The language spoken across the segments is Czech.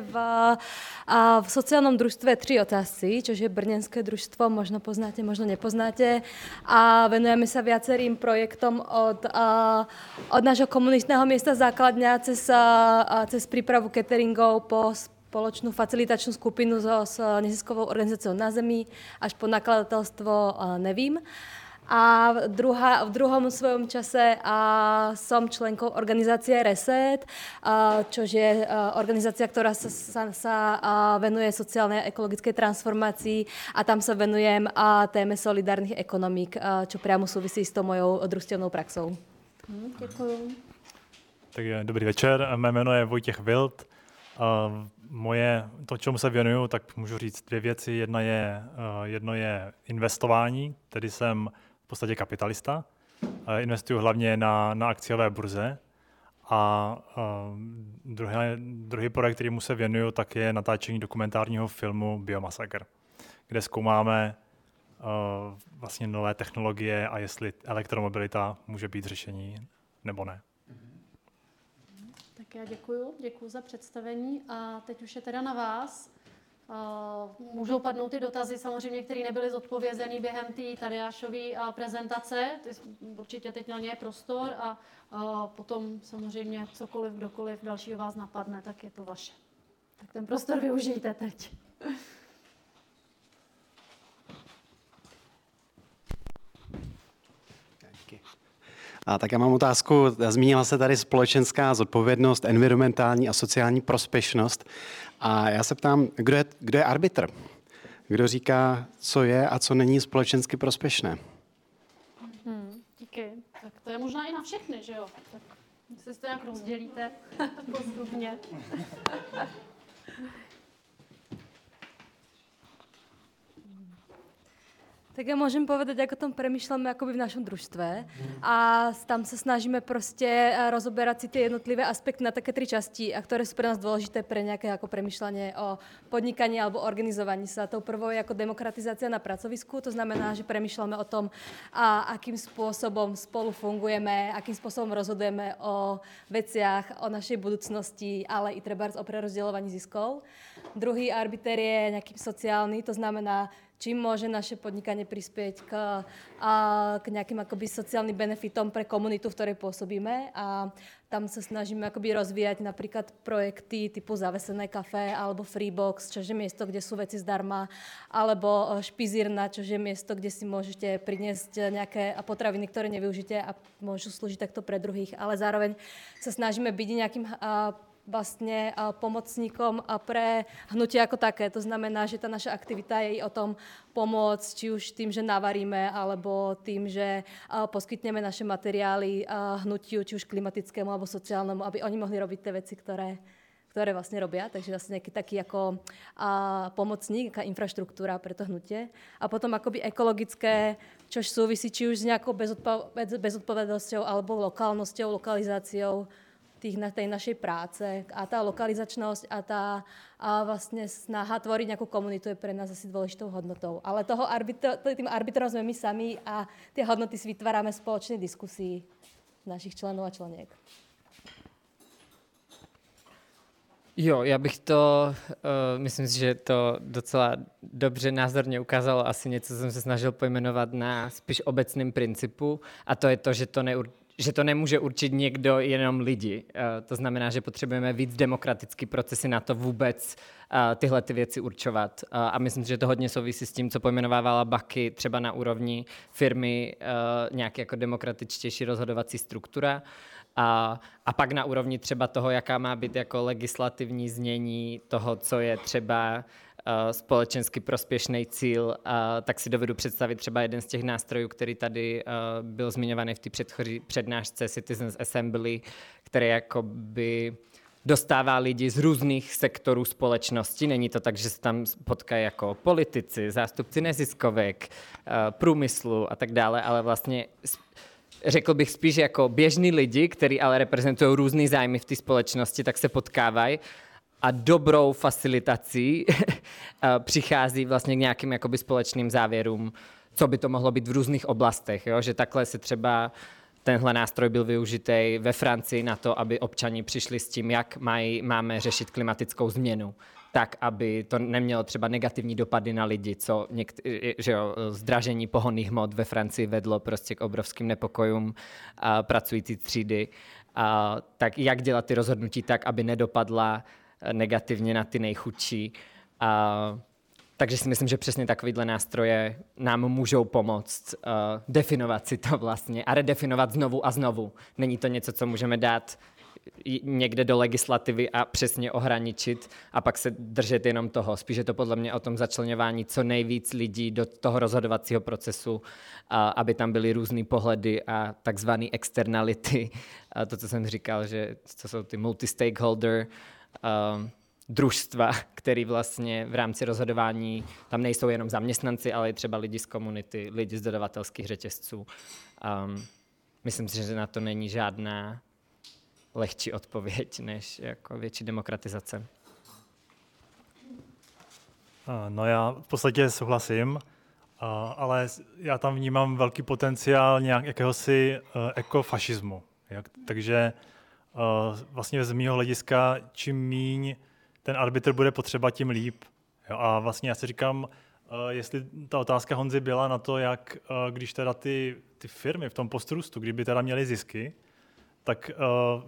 v, v sociálnom družstve Tři otázky, což je brněnské družstvo, možno poznáte, možno nepoznáte. A venujeme se viacerým projektom od, od nášho komunitného města základňa cez, cez prípravu cateringov po spoločnú facilitačnú skupinu so, s neziskovou organizáciou na zemi až po nakladatelstvo Nevím. A v, druhá, v druhom svojom čase a som členkou organizácie Reset, a, což je a, organizácia, ktorá sa, sa, sa a, venuje sociálnej a ekologickej transformácii a tam sa venujem a téme solidárnych ekonomik, a, čo priamo súvisí s tou mojou družstevnou praxou. Hm, děkuji. Tak dobrý večer, mé jméno je Vojtěch Wild. Moje, to, čemu se věnuju, tak můžu říct dvě věci. Jedna je, jedno je investování, tedy jsem podstatě kapitalista. Investuju hlavně na, na akciové burze. A druhý, druhý projekt, kterýmu se věnuju, tak je natáčení dokumentárního filmu Biomasakr, kde zkoumáme vlastně nové technologie a jestli elektromobilita může být řešení nebo ne. Tak já děkuji, děkuji za představení a teď už je teda na vás. Můžou padnout ty dotazy samozřejmě, které nebyly zodpovězeny během té Tadeášové prezentace. Určitě teď na ně je prostor a potom samozřejmě cokoliv, kdokoliv dalšího vás napadne, tak je to vaše. Tak ten prostor využijte teď. A tak já mám otázku. Zmínila se tady společenská zodpovědnost, environmentální a sociální prospěšnost. A já se ptám, kdo je, kdo je arbitr? Kdo říká, co je a co není společensky prospěšné? Hmm, díky. Tak to je možná i na všechny, že jo? Tak si to nějak rozdělíte postupně. Tak ja môžem povedať, ako tom premyšľame akoby v našom družstve a tam sa snažíme prostě eh, rozoberať si tie jednotlivé aspekty na také tri časti, a ktoré sú pre nás dôležité pre nejaké ako premyšľanie o podnikaní alebo organizovaní sa. Tou prvou je ako demokratizácia na pracovisku, to znamená, že premyšľame o tom, a akým spôsobom spolu fungujeme, akým spôsobom rozhodujeme o veciach, o našej budúcnosti, ale i treba o prerozdeľovaní ziskov. Druhý arbiter je nejaký sociálny, to znamená, čím môže naše podnikanie prispieť k, a, k nejakým akoby sociálnym benefitom pre komunitu, v ktorej pôsobíme. A tam sa snažíme akoby rozvíjať napríklad projekty typu zavesené kafe alebo Freebox, čo je miesto, kde sú veci zdarma, alebo e, špizírna, čo je miesto, kde si môžete priniesť nejaké potraviny, ktoré nevyužite a môžu slúžiť takto pre druhých. Ale zároveň sa snažíme byť nejakým vlastně pomocníkom pre hnutie jako také. To znamená, že ta naša aktivita je i o tom pomoct, či už tým, že navaríme, alebo tým, že poskytneme naše materiály hnutiu, či už klimatickému alebo sociálnemu, aby oni mohli robiť tie veci, ktoré, ktoré vlastně robia, takže vlastně nejaký taký jako a, pomocník, jaká infraštruktúra pre to hnutie. A potom akoby ekologické, čož súvisí či už s nejakou bezodpovednosťou alebo lokálnosťou, lokalizáciou, tých, na tej našej práce a tá lokalizačnosť a tá a vlastně snaha tvoriť nějakou komunitu je pre nás asi dôležitou hodnotou. Ale toho arbitro, tým arbitrom sme my sami a tie hodnoty si vytváráme spoločnej diskusii našich členů a členěk. Jo, já bych to, uh, myslím si, že to docela dobře názorně ukázalo asi něco, co jsem se snažil pojmenovat na spíš obecným principu a to je to, že to neur, že to nemůže určit někdo, jenom lidi. Eh, to znamená, že potřebujeme víc demokratický procesy na to vůbec eh, tyhle ty věci určovat. Eh, a myslím, že to hodně souvisí s tím, co pojmenovávala Baky třeba na úrovni firmy, nějaký jako demokratičtější rozhodovací struktura. A, a pak na úrovni třeba toho, jaká má být jako legislativní znění toho, co je třeba společensky prospěšný cíl, tak si dovedu představit třeba jeden z těch nástrojů, který tady eh, byl zmiňovaný v té předchozí přednášce Citizens Assembly, který jakoby dostává lidi z různých sektorů společnosti. Není to tak, že se tam potkají jako politici, zástupci neziskovek, eh, průmyslu a tak dále, ale vlastně řekl bych spíš jako běžní lidi, kteří ale reprezentují různé zájmy v té společnosti, tak se potkávají a dobrou facilitací přichází vlastně k nějakým jakoby společným závěrům, co by to mohlo být v různých oblastech. Jo? Že takhle se třeba tenhle nástroj byl využitý ve Francii na to, aby občani přišli s tím, jak maj, máme řešit klimatickou změnu tak, aby to nemělo třeba negativní dopady na lidi, co někt- že jo, zdražení pohonných hmot ve Francii vedlo prostě k obrovským nepokojům a pracující třídy. A, tak jak dělat ty rozhodnutí tak, aby nedopadla negativně na ty nejchudší. A, takže si myslím, že přesně takovýhle nástroje nám můžou pomoct uh, definovat si to vlastně a redefinovat znovu a znovu. Není to něco, co můžeme dát někde do legislativy a přesně ohraničit a pak se držet jenom toho. Spíš je to podle mě o tom začlenování co nejvíc lidí do toho rozhodovacího procesu, a aby tam byly různé pohledy a takzvané externality. A to, co jsem říkal, že to jsou ty multi-stakeholder uh, družstva, který vlastně v rámci rozhodování, tam nejsou jenom zaměstnanci, ale i třeba lidi z komunity, lidi z dodavatelských řetězců. Um, myslím si, že na to není žádná lehčí odpověď než jako větší demokratizace. No já v podstatě souhlasím, ale já tam vnímám velký potenciál nějak jakéhosi e, ekofašismu. Takže vlastně z mého hlediska, čím míň ten arbitr bude potřeba, tím líp. A vlastně já si říkám, jestli ta otázka Honzy byla na to, jak když teda ty, ty firmy v tom postrůstu, kdyby teda měly zisky, tak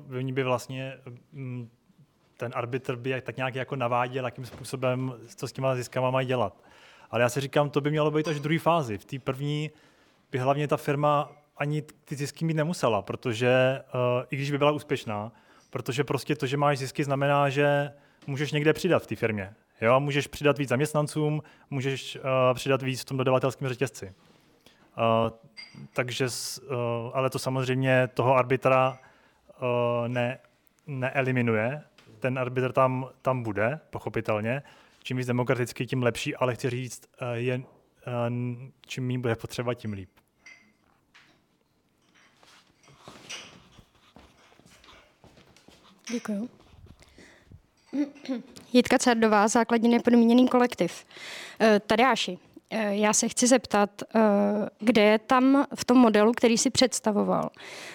uh, oni by vlastně um, ten arbitr by tak nějak jako naváděl, jakým způsobem, co s těma ziskama mají dělat. Ale já si říkám, to by mělo být až v druhé fázi. V té první by hlavně ta firma ani ty zisky mít nemusela, protože uh, i když by byla úspěšná, protože prostě to, že máš zisky, znamená, že můžeš někde přidat v té firmě. Jo, můžeš přidat víc zaměstnancům, můžeš uh, přidat víc v tom dodavatelském řetězci. Uh, takže, uh, ale to samozřejmě toho arbitra uh, ne, neeliminuje. Ten arbitr tam, tam bude, pochopitelně. Čím víc demokratický, tím lepší, ale chci říct, uh, je, uh, čím méně bude potřeba, tím líp. Děkuji. Jitka Cerdová, základní nepodmíněný kolektiv. Tadáši, Eh, já se chci zeptat, eh, kde je tam v tom modelu, který si představoval,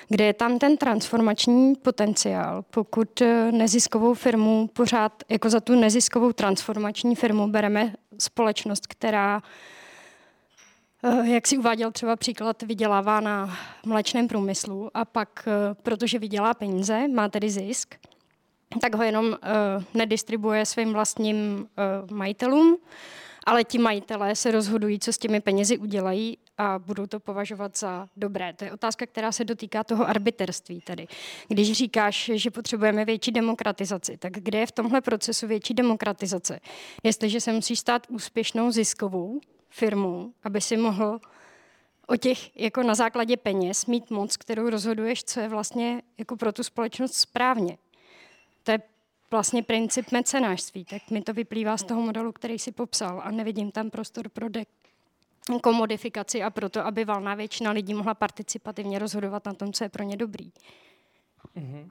kde je tam ten transformační potenciál, pokud eh, neziskovou firmu pořád, jako za tu neziskovou transformační firmu bereme společnost, která jak si uváděl třeba příklad, vydělává na mléčném průmyslu a pak, protože vydělá peníze, má tedy zisk, tak ho jenom uh, nedistribuje svým vlastním majitelům, ale ti majitelé se rozhodují, co s těmi penězi udělají a budou to považovat za dobré. To je otázka, která se dotýká toho arbiterství tady. Když říkáš, že potřebujeme větší demokratizaci, tak kde je v tomhle procesu větší demokratizace? Jestliže se musí stát úspěšnou ziskovou firmou, aby si mohl o těch jako na základě peněz mít moc, kterou rozhoduješ, co je vlastně jako pro tu společnost správně. To je vlastně princip mecenářství, tak mi to vyplývá z toho modelu, který si popsal a nevidím tam prostor pro de- komodifikaci a proto, aby valná většina lidí mohla participativně rozhodovat na tom, co je pro ně dobrý. Mm-hmm.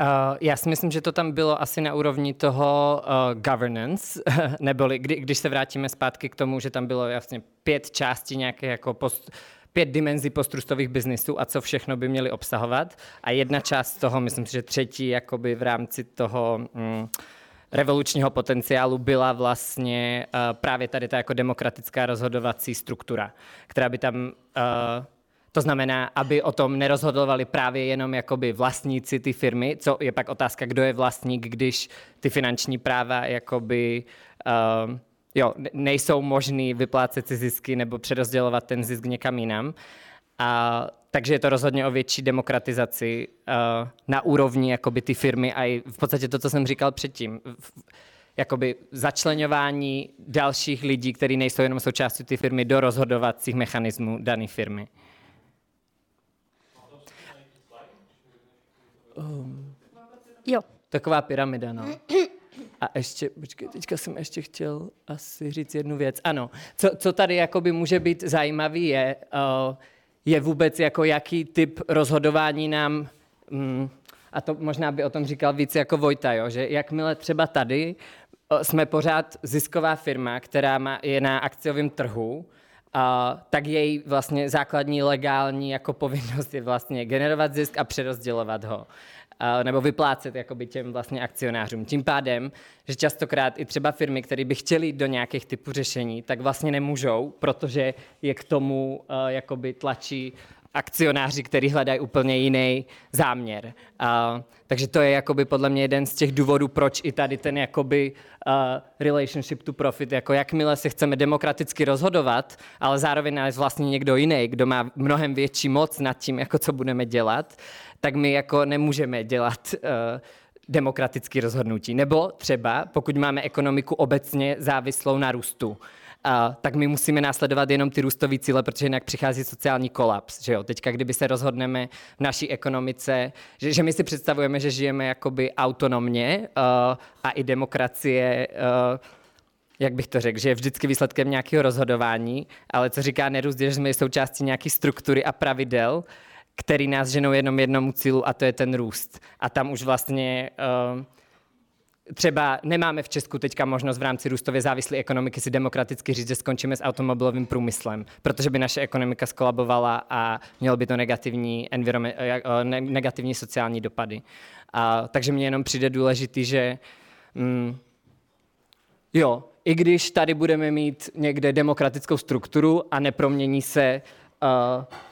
Uh, já si myslím, že to tam bylo asi na úrovni toho uh, governance, neboli kdy, když se vrátíme zpátky k tomu, že tam bylo vlastně pět částí nějaké jako post, pět dimenzí postrustových biznisů a co všechno by měly obsahovat. A jedna část toho, myslím si, že třetí jakoby v rámci toho mm, revolučního potenciálu byla vlastně uh, právě tady ta jako demokratická rozhodovací struktura, která by tam uh, to znamená, aby o tom nerozhodovali právě jenom jakoby vlastníci ty firmy, co je pak otázka, kdo je vlastník, když ty finanční práva jakoby uh, jo, nejsou možný vyplácet si zisky nebo přerozdělovat ten zisk někam jinam. A, takže je to rozhodně o větší demokratizaci uh, na úrovni jakoby ty firmy a i v podstatě to, co jsem říkal předtím, v, jakoby začlenování dalších lidí, kteří nejsou jenom součástí ty firmy, do rozhodovacích mechanismů dané firmy. Jo. Taková pyramida, no. A ještě, počkej, teďka jsem ještě chtěl asi říct jednu věc. Ano, co, co tady jakoby může být zajímavý je, uh, je vůbec jako jaký typ rozhodování nám, um, a to možná by o tom říkal víc jako Vojta, jo, že jakmile třeba tady uh, jsme pořád zisková firma, která má, je na akciovém trhu, Uh, tak její vlastně základní legální jako povinnost je vlastně generovat zisk a přerozdělovat ho nebo vyplácet jakoby těm vlastně akcionářům. Tím pádem, že častokrát i třeba firmy, které by chtěly do nějakých typů řešení, tak vlastně nemůžou, protože je k tomu uh, jakoby tlačí akcionáři, kteří hledají úplně jiný záměr. Uh, takže to je jakoby podle mě jeden z těch důvodů, proč i tady ten jakoby uh, relationship to profit, jako jakmile se chceme demokraticky rozhodovat, ale zároveň nás vlastně někdo jiný, kdo má mnohem větší moc nad tím, jako co budeme dělat, tak my jako nemůžeme dělat uh, demokratické rozhodnutí. Nebo třeba, pokud máme ekonomiku obecně závislou na růstu, uh, tak my musíme následovat jenom ty růstové cíle, protože jinak přichází sociální kolaps. Že jo? Teďka, kdyby se rozhodneme v naší ekonomice, že, že my si představujeme, že žijeme jakoby autonomně uh, a i demokracie uh, jak bych to řekl, že je vždycky výsledkem nějakého rozhodování, ale co říká nerůst, je, že jsme součástí nějaké struktury a pravidel, který nás ženou jenom jednomu cílu a to je ten růst. A tam už vlastně uh, třeba nemáme v Česku teďka možnost v rámci růstově závislé ekonomiky si demokraticky říct, že skončíme s automobilovým průmyslem, protože by naše ekonomika skolabovala a mělo by to negativní, eh, eh, negativní sociální dopady. A, takže mně jenom přijde důležitý, že mm, jo, i když tady budeme mít někde demokratickou strukturu a nepromění se uh,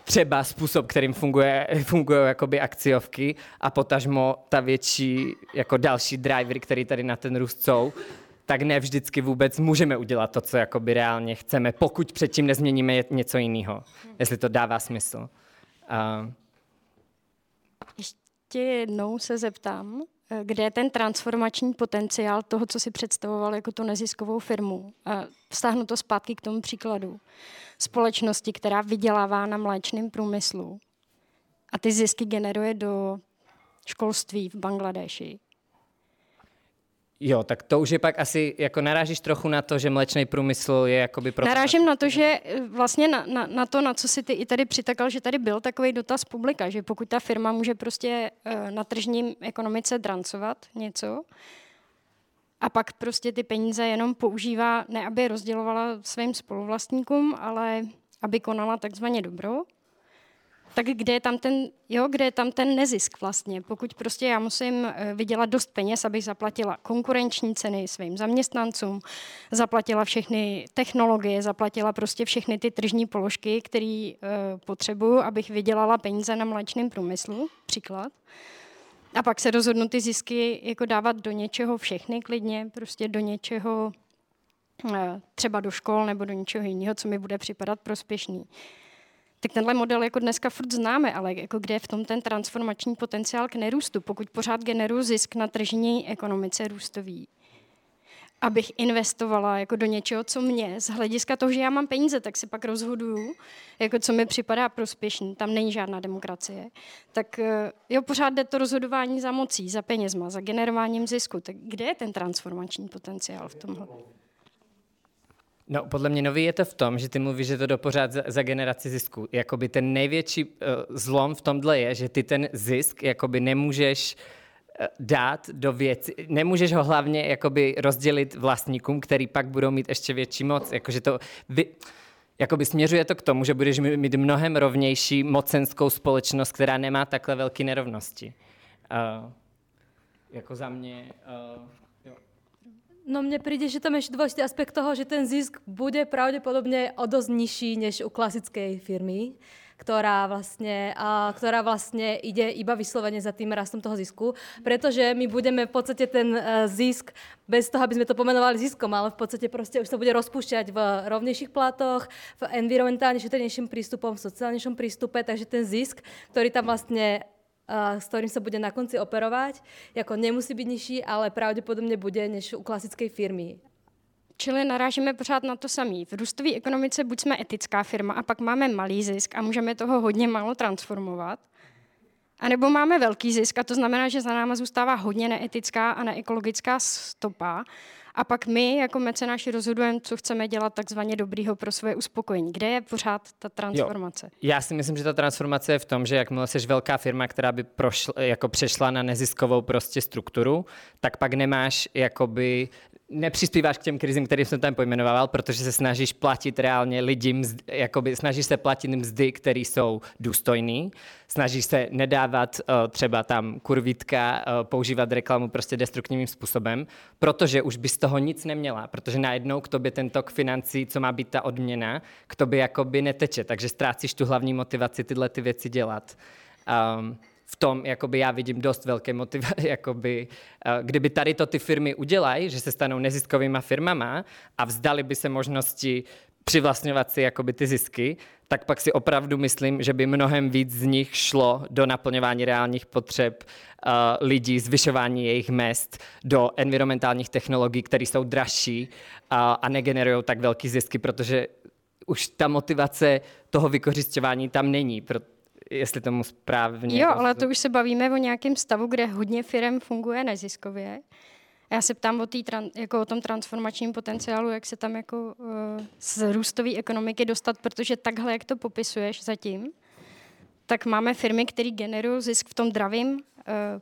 třeba způsob, kterým funguje, fungují jakoby akciovky a potažmo ta větší, jako další drivery, který tady na ten růst jsou, tak ne vždycky vůbec můžeme udělat to, co jakoby reálně chceme, pokud předtím nezměníme něco jiného, jestli to dává smysl. Uh, Ještě jednou se zeptám, kde je ten transformační potenciál toho, co si představoval jako tu neziskovou firmu. Vztáhnu to zpátky k tomu příkladu společnosti, která vydělává na mléčném průmyslu a ty zisky generuje do školství v Bangladeši. Jo, tak to už je pak asi, jako narážíš trochu na to, že mlečný průmysl je jakoby... Pro... Narážím na to, že eh, vlastně na, na, na to, na co si ty i tady přitakal, že tady byl takový dotaz publika, že pokud ta firma může prostě uh, na tržním ekonomice drancovat něco, a pak prostě ty peníze jenom používá, ne aby rozdělovala svým spoluvlastníkům, ale aby konala takzvaně dobro, tak kde je tam ten, jo, kde je tam ten nezisk vlastně? Pokud prostě já musím eh, vydělat dost peněz, abych zaplatila konkurenční ceny svým zaměstnancům, zaplatila všechny technologie, zaplatila prostě všechny ty tržní položky, které uh, potřebuju, abych vydělala peníze na mléčném průmyslu, příklad. A pak se rozhodnu ty zisky jako dávat do něčeho všechny klidně, prostě do něčeho eh, třeba do škol nebo do něčeho jiného, co mi bude připadat prospěšný. Tak tenhle model jako dneska furt známe, ale jako kde je v tom ten transformační potenciál k nerůstu, pokud pořád generuji zisk na tržní ekonomice růstový, abych investovala jako do něčeho, co mě z hlediska toho, že já mám peníze, tak si pak rozhoduju, jako co mi připadá prospěšný. Tam není žádná demokracie. Tak eh, jo, pořád jde to rozhodování za mocí, za penězma, za generováním zisku. Tak kde je ten transformační potenciál v tomhle? No, podle mě nový je to v tom, že ty mluvíš, že to do pořád za, za generaci zisku. Jakoby ten největší uh, zlom v tomhle je, že ty ten zisk jakoby nemůžeš uh, dát do věci, nemůžeš ho hlavně jakoby rozdělit vlastníkům, který pak budou mít ještě větší moc, jakože to vy, jakoby směřuje to k tomu, že budeš mít mnohem rovnější mocenskou společnost, která nemá takhle velké nerovnosti. Uh, jako za mě... Uh, No mne príde, že tam je dôležitý aspekt toho, že ten zisk bude pravdepodobne o dosť nižší než u klasickej firmy ktorá vlastne, a, ktorá vlastne ide iba vyslovene za tým rastom toho zisku, pretože my budeme v podstate ten uh, zisk, bez toho, aby sme to pomenovali ziskom, ale v podstate proste už sa bude rozpúšťať v rovnejších platoch, v environmentálne šetrnejším prístupom, v sociálnejšom prístupe, takže ten zisk, ktorý tam vlastne s ktorým sa bude na konci operovať, ako nemusí byť nižší, ale pravdepodobne bude než u klasickej firmy. Čili narážíme pořád na to samé. V růstové ekonomice buď jsme etická firma a pak máme malý zisk a můžeme toho hodně málo transformovat, a nebo máme velký zisk a to znamená, že za náma zůstává hodně neetická a neekologická stopa a pak my jako mecenáši rozhodujeme, co chceme dělat takzvaně dobrýho pro svoje uspokojení. Kde je pořád ta transformace? Jo. Já si myslím, že ta transformace je v tom, že jakmile jsi velká firma, která by prošla, jako přešla na neziskovou prostě strukturu, tak pak nemáš jakoby nepřispíváš k těm krizím, který jsem tam pojmenoval, protože se snažíš platit reálně lidi, jakoby snažíš se platit mzdy, které jsou důstojné, snažíš se nedávat uh, třeba tam kurvítka, uh, používat reklamu prostě destruktivním způsobem, protože už bys toho nic neměla, protože najednou k tobě ten tok financí, co má být ta odměna, k tobě jakoby neteče, takže ztrácíš tu hlavní motivaci tyhle ty věci dělat. Um, v tom jakoby já vidím dost velké motivace, jakoby, eh, kdyby tady to ty firmy udělají, že se stanou neziskovými firmama a vzdali by se možnosti přivlastňovat si jakoby ty zisky, tak pak si opravdu myslím, že by mnohem víc z nich šlo do naplňování reálních potřeb uh, lidí, zvyšování jejich mest, do environmentálních technologií, které jsou dražší uh, a negenerují tak velký zisky, protože už ta motivace toho vykořišťování tam není, jestli tomu správně... Jo, ale to už se bavíme o nějakém stavu, kde hodně firm funguje neziskově. Já se ptám o, tý, jako o tom transformačním potenciálu, jak se tam jako uh, z růstové ekonomiky dostat, protože takhle, jak to popisuješ zatím, tak máme firmy, které generují zisk v tom dravém uh,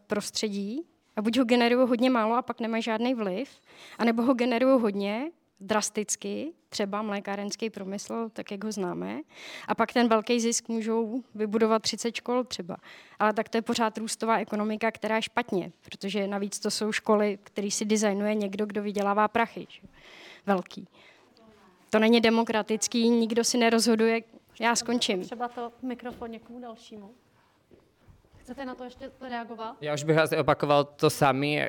prostředí a buď ho generují hodně málo a pak nemají žádný vliv, anebo ho generují hodně drasticky, třeba mlékárenský průmysl, tak jak ho známe, a pak ten velký zisk můžou vybudovat 30 škol třeba. Ale tak to je pořád růstová ekonomika, která je špatně, protože navíc to jsou školy, které si designuje někdo, kdo vydělává prachy. Že? Velký. To není demokratický, nikdo si nerozhoduje. Já skončím. Třeba to mikrofon někomu dalšímu. Chcete na to ještě reagovat? Já už bych asi opakoval to samé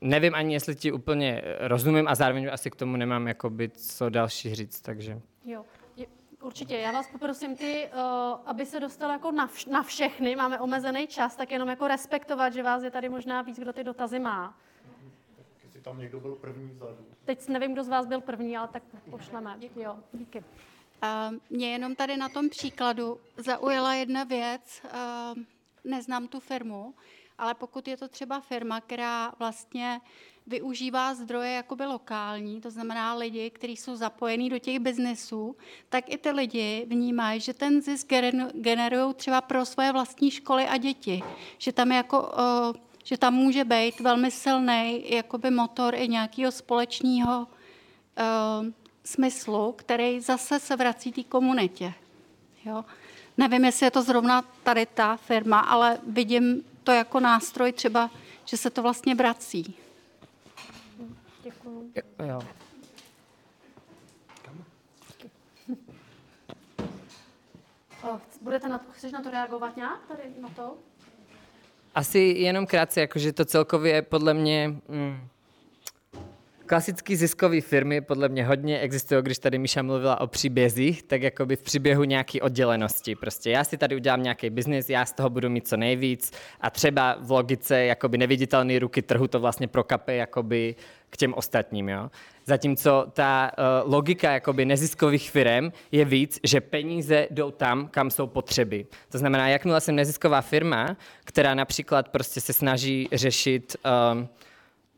nevím ani, jestli ti úplně rozumím a zároveň asi k tomu nemám jakoby co další říct, takže... Jo, určitě. Já vás poprosím ty, uh, aby se dostal jako na, vš- na všechny, máme omezený čas, tak jenom jako respektovat, že vás je tady možná víc, kdo ty dotazy má. Jestli tam někdo byl první vzadu. Teď nevím, kdo z vás byl první, ale tak pošleme. Jo, díky. Uh, mě jenom tady na tom příkladu zaujala jedna věc. Uh, neznám tu firmu, ale pokud je to třeba firma, která vlastně využívá zdroje jakoby lokální, to znamená lidi, kteří jsou zapojení do těch biznesů, tak i ty lidi vnímají, že ten zisk generují třeba pro svoje vlastní školy a děti. Že tam, jako, že tam může být velmi silný jakoby motor i nějakého společného smyslu, který zase se vrací té komunitě. Jo? Nevím, jestli je to zrovna tady ta firma, ale vidím to jako nástroj třeba, že se to vlastně vrací. Děkuji. Jo. Budete na to, chceš na to reagovat nějak tady na to? Asi jenom krátce, jakože to celkově podle mě... Mm, Klasický ziskový firmy podle mě hodně existují, když tady Míša mluvila o příbězích, tak jako by v příběhu nějaké oddělenosti. Prostě já si tady udělám nějaký biznis, já z toho budu mít co nejvíc a třeba v logice jakoby neviditelné ruky trhu to vlastně prokape jakoby k těm ostatním. Jo? Zatímco ta uh, logika jakoby neziskových firm je víc, že peníze jdou tam, kam jsou potřeby. To znamená, jakmile jsem nezisková firma, která například prostě se snaží řešit uh,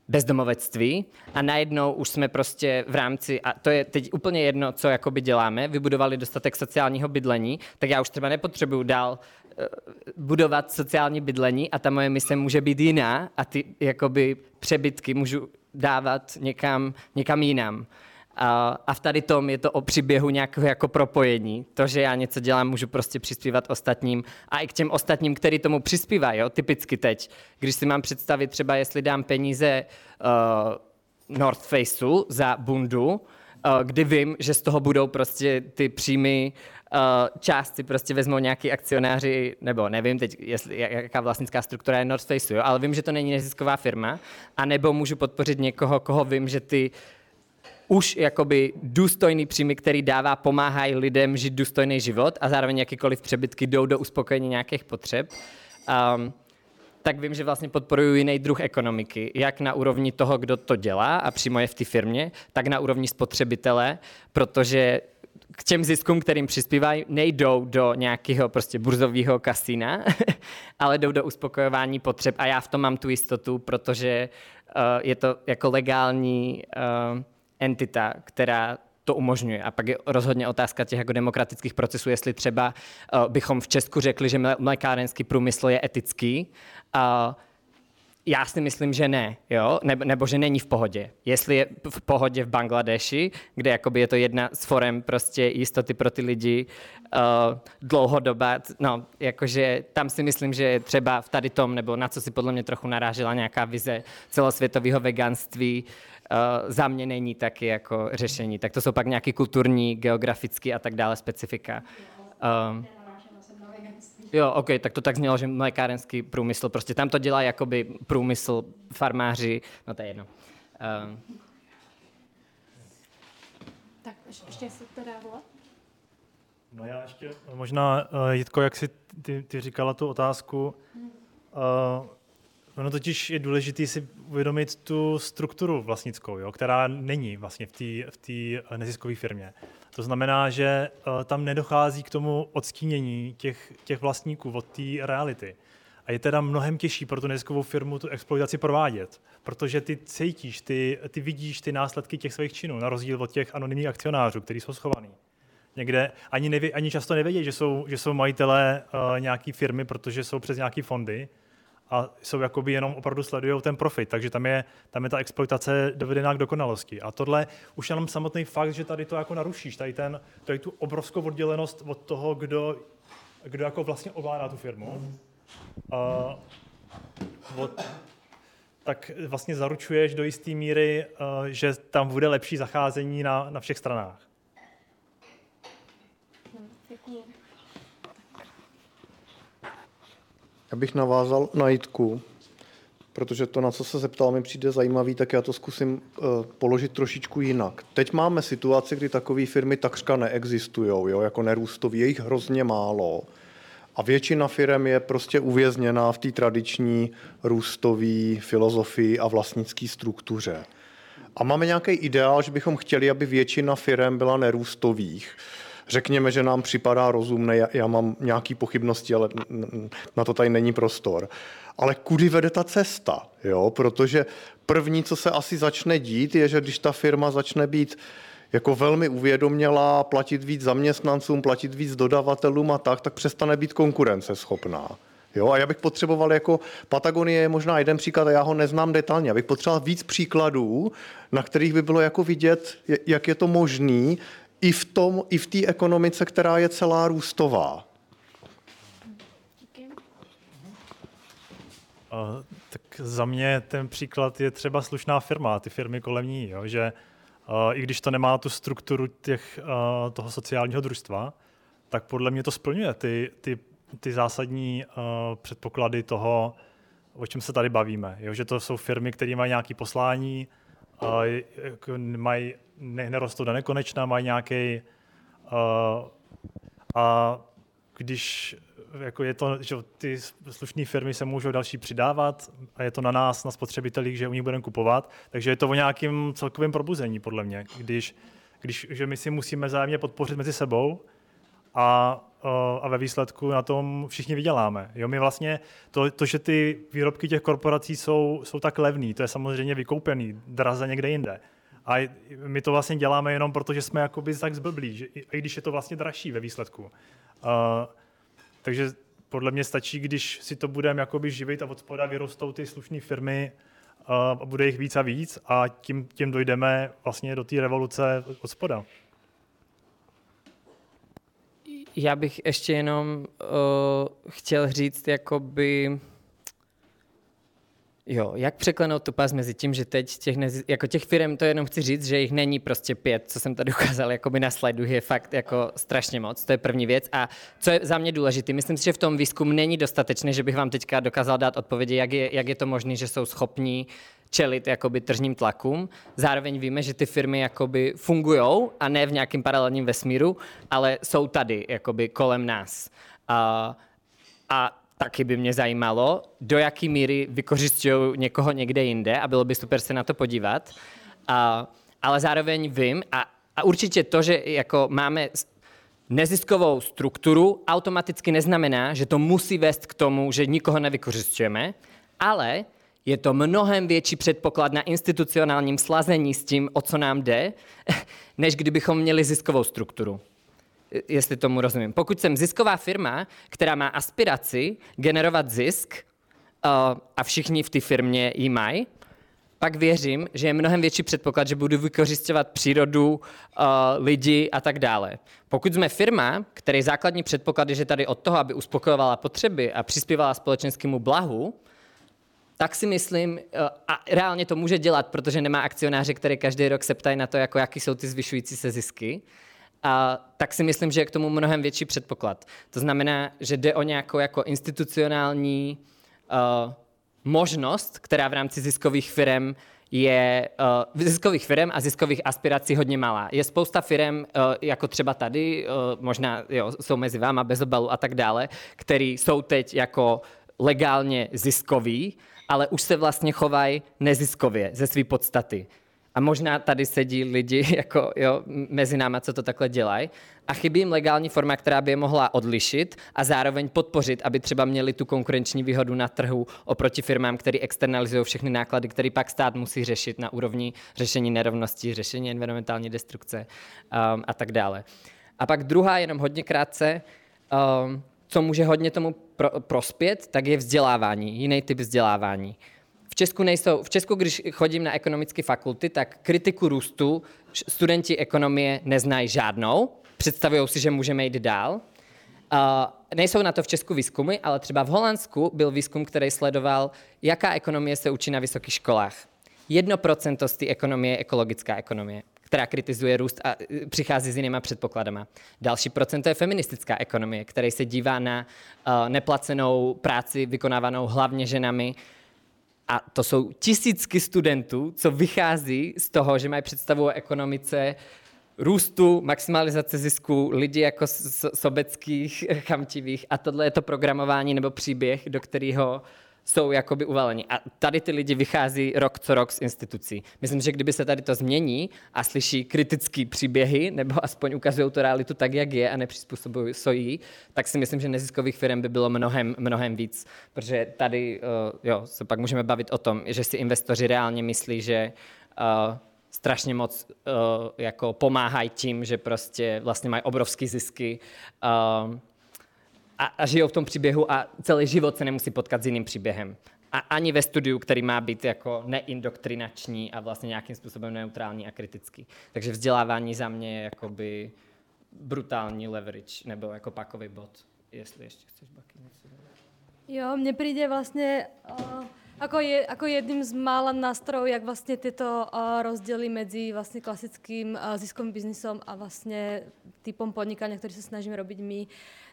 bezdomovectví a najednou už jsme prostě v rámci, a to je teď úplně jedno, co jakoby děláme, vybudovali dostatek sociálního bydlení, tak já už třeba nepotřebuju dál uh, budovat sociální bydlení a ta moje mise může být jiná a ty jakoby přebytky můžu dávat někam, někam jinam. A, a v tady tom je to o příběhu nějakého jako propojení. To, že já něco dělám, můžu prostě přispívat ostatním a i k těm ostatním, který tomu přispívají, typicky teď. Když si mám představit třeba, jestli dám peníze uh, North Faceu za bundu, uh, kdy vím, že z toho budou prostě ty příjmy uh, části prostě vezmou nějaký akcionáři, nebo nevím teď, jestli, jaká vlastnická struktura je North Faceu, jo, ale vím, že to není nezisková firma, a nebo můžu podpořit někoho, koho vím, že ty už jakoby důstojný příjmy, který dává, pomáhají lidem žít důstojný život a zároveň jakýkoliv přebytky jdou do uspokojení nějakých potřeb, um, tak vím, že vlastně podporuju jiný druh ekonomiky, jak na úrovni toho, kdo to dělá a přímo je v té firmě, tak na úrovni spotřebitele, protože k těm ziskům, kterým přispívají, nejdou do nějakého prostě burzového kasína, ale jdou do uspokojování potřeb. A já v tom mám tu jistotu, protože uh, je to jako legální uh, entita, která to umožňuje. A pak je rozhodně otázka těch jako demokratických procesů, jestli třeba uh, bychom v Česku řekli, že mlékárenský průmysl je etický. Uh, já si myslím, že ne, jo? Nebo, nebo že není v pohodě. Jestli je v pohodě v Bangladeši, kde jakoby je to jedna z forem prostě jistoty pro ty lidi uh, dlouhodoba, no, jakože tam si myslím, že třeba v tady tom, nebo na co si podle mě trochu narážela nějaká vize celosvětového veganství, uh, za mě není taky jako řešení. Tak to jsou pak nějaký kulturní, geografický a tak dále specifika. Um, Jo, OK, tak to tak znělo, že mlékárenský průmysl, prostě tam to dělá jakoby průmysl, farmáři, no to je jedno. Um. Tak ještě se to reagovat? No já ještě možná, uh, Jitko, jak jsi ty, ty říkala tu otázku, uh, ono totiž je důležité si uvědomit tu strukturu vlastnickou, jo, která není vlastně v té neziskové firmě. To znamená, že uh, tam nedochází k tomu odstínění těch, těch vlastníků od té reality. A je teda mnohem těžší pro tu neziskovou firmu tu exploitaci provádět, protože ty cítíš, ty, ty vidíš ty následky těch svých činů, na rozdíl od těch anonymních akcionářů, kteří jsou schovaní. Někde ani, neví, ani často nevědí, že jsou, že jsou majitelé uh, nějaké firmy, protože jsou přes nějaké fondy, a jsou jakoby jenom opravdu sledují ten profit, takže tam je, tam je ta exploitace dovedená k dokonalosti. A tohle už jenom samotný fakt, že tady to jako narušíš, tady, ten, tady tu obrovskou oddělenost od toho, kdo, kdo jako vlastně ovládá tu firmu, uh, od, tak vlastně zaručuješ do jisté míry, že tam bude lepší zacházení na, na všech stranách. Já bych navázal na Jitku, protože to, na co se zeptal, mi přijde zajímavý, tak já to zkusím uh, položit trošičku jinak. Teď máme situaci, kdy takové firmy takřka neexistují, jo, jako nerůstový, je jich hrozně málo. A většina firm je prostě uvězněná v té tradiční růstové filozofii a vlastnické struktuře. A máme nějaký ideál, že bychom chtěli, aby většina firm byla nerůstových řekněme, že nám připadá rozumné, já mám nějaké pochybnosti, ale na to tady není prostor. Ale kudy vede ta cesta? Jo? Protože první, co se asi začne dít, je, že když ta firma začne být jako velmi uvědomělá, platit víc zaměstnancům, platit víc dodavatelům a tak, tak přestane být konkurenceschopná. Jo, a já bych potřeboval jako, Patagonie je možná jeden příklad a já ho neznám detailně, abych potřeboval víc příkladů, na kterých by bylo jako vidět, jak je to možný, i v tom, i v té ekonomice, která je celá růstová. Uh, tak za mě ten příklad je třeba slušná firma, ty firmy kolem ní, jo, že uh, i když to nemá tu strukturu těch, uh, toho sociálního družstva, tak podle mě to splňuje ty, ty, ty zásadní uh, předpoklady toho, o čem se tady bavíme. Jo, že to jsou firmy, které mají nějaké poslání, mají ne, nerostou do nekonečna, mají nějaký uh, a když jako je to, že ty slušné firmy se můžou další přidávat a je to na nás, na spotřebitelích, že u nich budeme kupovat, takže je to o nějakém celkovém probuzení, podle mě, když, když že my si musíme zájemně podpořit mezi sebou a, a ve výsledku na tom všichni vyděláme. Jo, my vlastně to, to, že ty výrobky těch korporací jsou, jsou tak levný, to je samozřejmě vykoupený, draze někde jinde. A my to vlastně děláme jenom proto, že jsme jakoby tak zblblí, že, i když je to vlastně dražší ve výsledku. Uh, takže podle mě stačí, když si to budeme jakoby živit a od spoda vyrostou ty slušné firmy uh, a bude jich víc a víc a tím, tím dojdeme vlastně do té revoluce od spoda. Já bych ještě jenom uh, chtěl říct, jakoby Jo, jak překlenout tu pás mezi tím, že teď těch, nezi, jako těch firm, to jenom chci říct, že jich není prostě pět, co jsem tady ukázal jakoby na slajdu, je fakt jako strašně moc, to je první věc. A co je za mě důležité, myslím si, že v tom výzkumu není dostatečné, že bych vám teďka dokázal dát odpovědi, jak je, jak je to možné, že jsou schopní čelit jakoby tržním tlakům. Zároveň víme, že ty firmy jakoby fungují a ne v nějakém paralelním vesmíru, ale jsou tady jakoby kolem nás. A, a taky by mě zajímalo, do jaký míry vykořišťují někoho někde jinde a bylo by super se na to podívat. A, ale zároveň vím a, a určitě to, že jako máme neziskovou strukturu, automaticky neznamená, že to musí vést k tomu, že nikoho nevykořišťujeme, ale je to mnohem větší předpoklad na institucionálním slazení s tím, o co nám jde, než kdybychom měli ziskovou strukturu jestli tomu rozumím. Pokud jsem zisková firma, která má aspiraci generovat zisk, a všichni v té firmě ji mají, pak věřím, že je mnohem větší předpoklad, že budu vykořišťovat přírodu, uh, lidi a tak dále. Pokud jsme firma, který základní předpoklad je, že tady od toho, aby uspokojovala potřeby a přispívala společenskému blahu, tak si myslím, a reálně to může dělat, protože nemá akcionáře, který každý rok se ptají na to, jako jaký jsou ty zvyšující se zisky, a tak si myslím, že je k tomu mnohem větší předpoklad. To znamená, že jde o nějakou jako institucionální uh, možnost, která v rámci ziskových firm je uh, ziskových firm a ziskových aspirací hodně malá. Je spousta firm, uh, jako třeba tady, uh, možná jo, jsou mezi váma bez obalu a tak dále, který jsou teď jako legálně ziskový, ale už se vlastně chovají neziskově ze své podstaty. A možná tady sedí lidi jako, jo, mezi náma, co to takhle dělají. A chybí jim legální forma, která by je mohla odlišit a zároveň podpořit, aby třeba měli tu konkurenční výhodu na trhu oproti firmám, které externalizují všechny náklady, které pak stát musí řešit na úrovni řešení nerovností, řešení environmentální destrukce um, a tak dále. A pak druhá, jenom hodně krátce, um, co může hodně tomu pro, prospět, tak je vzdělávání, jiný typ vzdělávání. Česku nejsou, v Česku, když chodím na ekonomické fakulty, tak kritiku růstu studenti ekonomie neznají žádnou, představují si, že můžeme jít dál. Uh, nejsou na to v Česku výzkumy, ale třeba v Holandsku byl výzkum, který sledoval, jaká ekonomie se učí na vysokých školách. Jedno procento z té ekonomie je ekologická ekonomie která kritizuje růst a e, přichází s jinýma předpokladama. Další procento je feministická ekonomie, který se dívá na uh, neplacenou práci vykonávanou hlavně ženami. A to jsou tisícky studentů, co vychází z toho, že mají představu o ekonomice růstu, maximalizace zisku, lidi jako sobeckých, chamtivých. A tohle je to programování nebo příběh, do kterého jsou jakoby uvaleni. A tady ty lidi vychází rok co rok z institucí. Myslím, že kdyby se tady to změní a slyší kritické příběhy, nebo aspoň ukazují to realitu tak, jak je a nepřizpůsobují ji, tak si myslím, že neziskových firm by bylo mnohem, mnohem víc. Protože tady uh, jo, se pak můžeme bavit o tom, že si investoři reálně myslí, že uh, strašně moc uh, jako pomáhají tím, že prostě vlastně mají obrovské zisky. Uh, a, a žijou v tom příběhu a celý život se nemusí potkat s jiným příběhem. A ani ve studiu, který má být jako neindoktrinační a vlastně nějakým způsobem neutrální a kritický. Takže vzdělávání za mě je jakoby brutální leverage, nebo jako pakový bod, jestli ještě chceš baky něco Jo, mně přijde vlastně uh, jako, je, jako jedním z mála nástrojů, jak vlastně tyto uh, rozdíly mezi vlastně klasickým uh, ziskovým biznisom a vlastně typom podnikání, který se snažíme robiť my,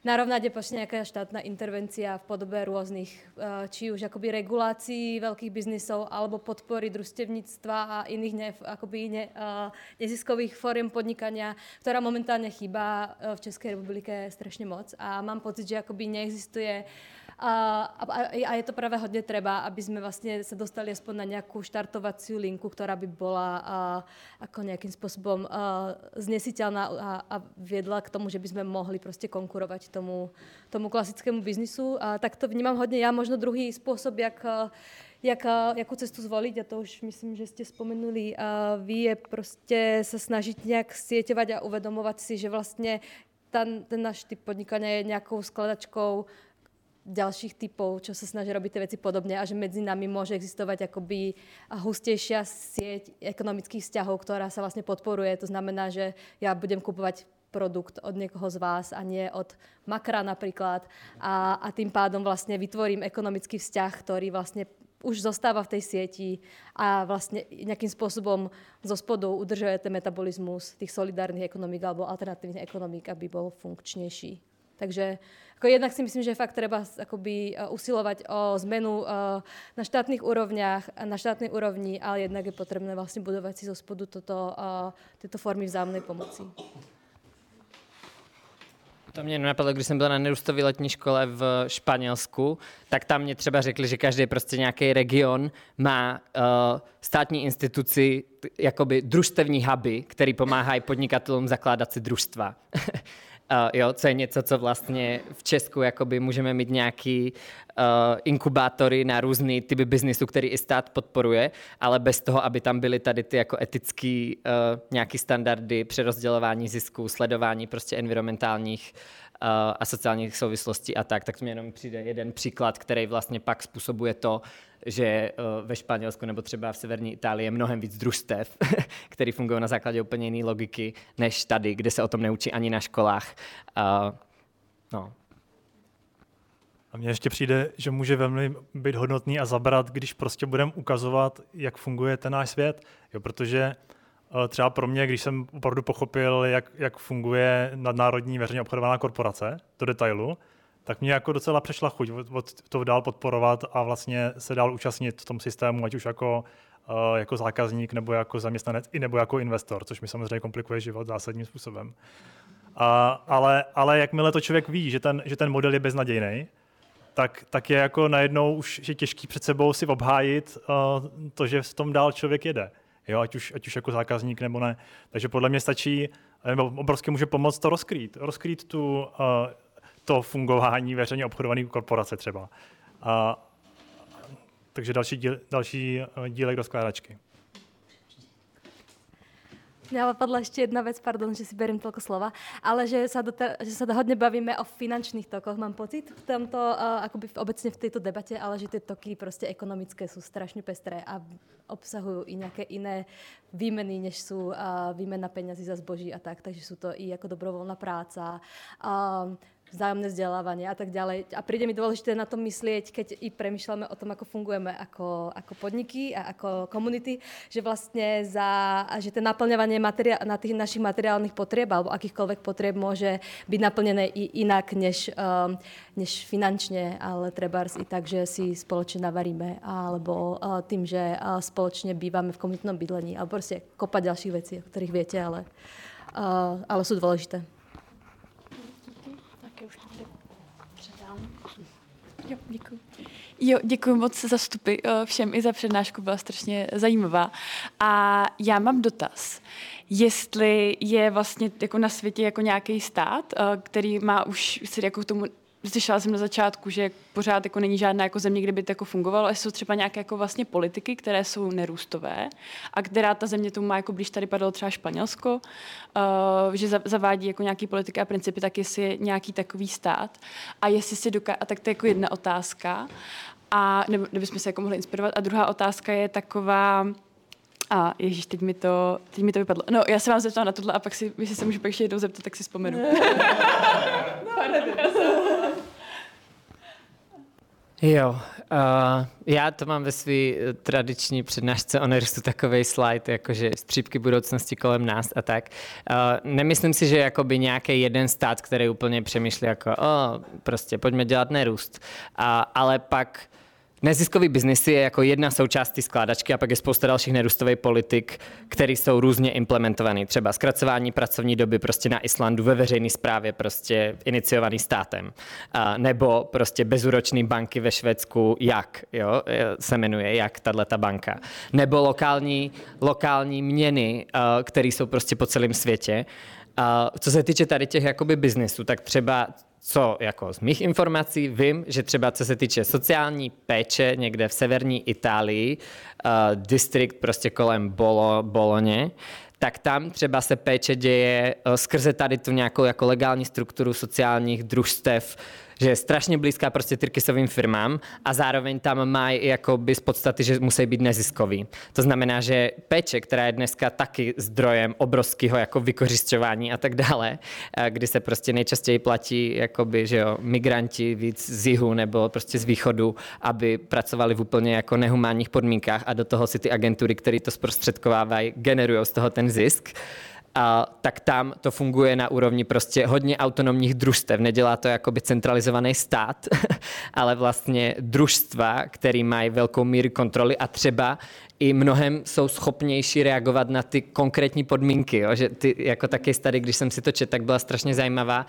narovnať je prostě nějaká štátna intervencia v podobě různých, uh, či už akoby regulací velkých biznisov, alebo podpory družstevnictva a iných ne, akoby ne, uh, neziskových form podnikania, která momentálně chýba uh, v České republike strašně moc. A mám pocit, že akoby neexistuje uh, a, a, a je to právě hodně třeba, aby jsme vlastně se dostali aspoň na nějakou štartovací linku, která by byla jako nějakým způsobem znesitelná a, a vědla k tomu, že bychom mohli prostě konkurovat tomu, tomu klasickému biznisu. A tak to vnímám hodně. Já možno druhý způsob, jak jak, jakou cestu zvolit, a to už myslím, že jste vzpomenuli, a vy je prostě se snažit nějak sieťovat a uvedomovat si, že vlastně ten, ten náš typ podnikania je nějakou skladačkou ďalších typov, čo sa snaží robiť tie veci podobne a že medzi nami môže existovať akoby hustejšia sieť ekonomických vzťahov, ktorá sa vlastne podporuje. To znamená, že ja budem kupovať produkt od někoho z vás a nie od makra například. A, a tým pádom vlastně vytvorím ekonomický vzťah, který vlastně už zostáva v tej sieti a vlastně nějakým způsobem zo spodu udržujete metabolismus těch solidárnych ekonomik alebo alternatívnych ekonomik, aby bol funkčnější. Takže jako jednak si myslím, že fakt treba akoby uh, usilovat o zmenu uh, na štátnych úrovniach, na štátnej úrovni, ale jednak je potrebné vlastně budovat si zo spodu toto, uh, tyto formy vzájemné pomoci. To mě napadlo, když jsem byl na nerůstové letní škole v Španělsku, tak tam mě třeba řekli, že každý prostě nějaký region má uh, státní instituci, jakoby družstevní huby, který pomáhají podnikatelům zakládat si družstva. Uh, jo, co je něco, co vlastně v Česku jakoby můžeme mít nějaký uh, inkubátory na různý typy biznisu, který i stát podporuje, ale bez toho, aby tam byly tady ty jako etický uh, nějaký standardy přerozdělování zisků, sledování prostě environmentálních a sociálních souvislostí a tak, tak to mi jenom přijde jeden příklad, který vlastně pak způsobuje to, že ve Španělsku nebo třeba v severní Itálii je mnohem víc družstev, který fungují na základě úplně jiné logiky, než tady, kde se o tom neučí ani na školách. No. A mně ještě přijde, že může velmi být hodnotný a zabrat, když prostě budeme ukazovat, jak funguje ten náš svět. Jo, protože eh, třeba pro mě, když jsem opravdu pochopil, jak, jak funguje nadnárodní veřejně obchodovaná korporace do detailu, tak mě jako docela přešla chuť od to dál podporovat a vlastně se dál účastnit v tom systému, ať už jako, uh, jako zákazník, nebo jako zaměstnanec, i nebo jako investor, což mi samozřejmě komplikuje život zásadním způsobem. Uh, ale, ale jakmile to člověk ví, že ten, že ten model je beznadějný, tak, tak je jako najednou už je těžký před sebou si obhájit uh, to, že v tom dál člověk jede. Jo, ať, už, ať už jako zákazník nebo ne. Takže podle mě stačí, nebo obrovsky může pomoct to rozkrýt. Rozkrýt tu, uh, to fungování veřejně obchodované korporace třeba. Uh, takže další, díl, další dílek do skládačky. Mňa napadla ešte jedna vec, pardon, že si beriem toľko slova, ale že sa, doter- že sa hodne bavíme o finančných tokoch, mám pocit, v tomto, uh, akoby v, obecne v tejto debate, ale že tie toky proste ekonomické sú strašne pestré a obsahujú i nejaké iné výmeny, než sú uh, výmena peňazí za zboží a tak, takže sú to i ako dobrovoľná práca, uh, vzájomné vzdelávanie a tak ďalej. A príde mi dôležité na tom myslieť, keď i premyšľame o tom, ako fungujeme ako, ako podniky a ako komunity, že vlastne za, že to naplňovanie materia- na tých našich materiálnych potrieb alebo akýchkoľvek potrieb môže byť naplnené i inak než, um, než finančne, ale treba i tak, že si spoločne navaríme alebo uh, tým, že uh, spoločne bývame v komunitnom bydlení alebo proste kopa ďalších vecí, o ktorých viete, ale, uh, ale sú dôležité. Jo, děkuji. Jo, děkuji moc za vstupy eh, všem i za přednášku, byla strašně zajímavá. A já mám dotaz, jestli je vlastně jako na světě jako nějaký stát, eh, který má už se jako k tomu slyšela jsem na začátku, že pořád jako není žádná jako země, kde by to jako fungovalo, ale jsou třeba nějaké jako vlastně politiky, které jsou nerůstové a která ta země tomu má, jako když tady padlo třeba Španělsko, uh, že zavádí jako nějaký politiky a principy, tak jestli je nějaký takový stát a jestli si doká... a tak to je jako jedna otázka a nebo, bychom se jako mohli inspirovat. A druhá otázka je taková, a ježíš, teď mi to, teď mi to vypadlo. No, já se vám zeptám na tohle a pak si, jestli se můžu pak ještě jednou zeptat, tak si vzpomenu. no, Jo, uh, já to mám ve své eh, tradiční přednášce o nerostu takový slide, jakože střípky budoucnosti kolem nás a tak. Uh, nemyslím si, že jakoby nějaký jeden stát, který úplně přemýšlí jako, oh, prostě pojďme dělat nerůst. Uh, ale pak Neziskový biznis je jako jedna součást té skládačky a pak je spousta dalších nerůstových politik, které jsou různě implementované. Třeba zkracování pracovní doby prostě na Islandu ve veřejné správě prostě iniciovaný státem. A, nebo prostě bezúročný banky ve Švédsku, jak jo, se jmenuje, jak tato banka. Nebo lokální, lokální měny, které jsou prostě po celém světě. A co se týče tady těch jakoby biznesů, tak třeba co jako z mých informací vím, že třeba co se týče sociální péče někde v severní Itálii, uh, distrikt prostě kolem Bolo, Boloně, tak tam třeba se péče děje uh, skrze tady tu nějakou jako legální strukturu sociálních družstev, že je strašně blízká prostě Tyrkisovým firmám a zároveň tam mají jakoby z podstaty, že musí být neziskový. To znamená, že péče, která je dneska taky zdrojem obrovského jako vykořišťování a tak dále, kdy se prostě nejčastěji platí jakoby, že jo, migranti víc z jihu nebo prostě z východu, aby pracovali v úplně jako nehumánních podmínkách a do toho si ty agentury, které to zprostředkovávají, generují z toho ten zisk a, tak tam to funguje na úrovni prostě hodně autonomních družstev. Nedělá to jakoby centralizovaný stát, ale vlastně družstva, který mají velkou míru kontroly a třeba i mnohem jsou schopnější reagovat na ty konkrétní podmínky. Jo? Že ty, jako taky tady, když jsem si to četl, tak byla strašně zajímavá.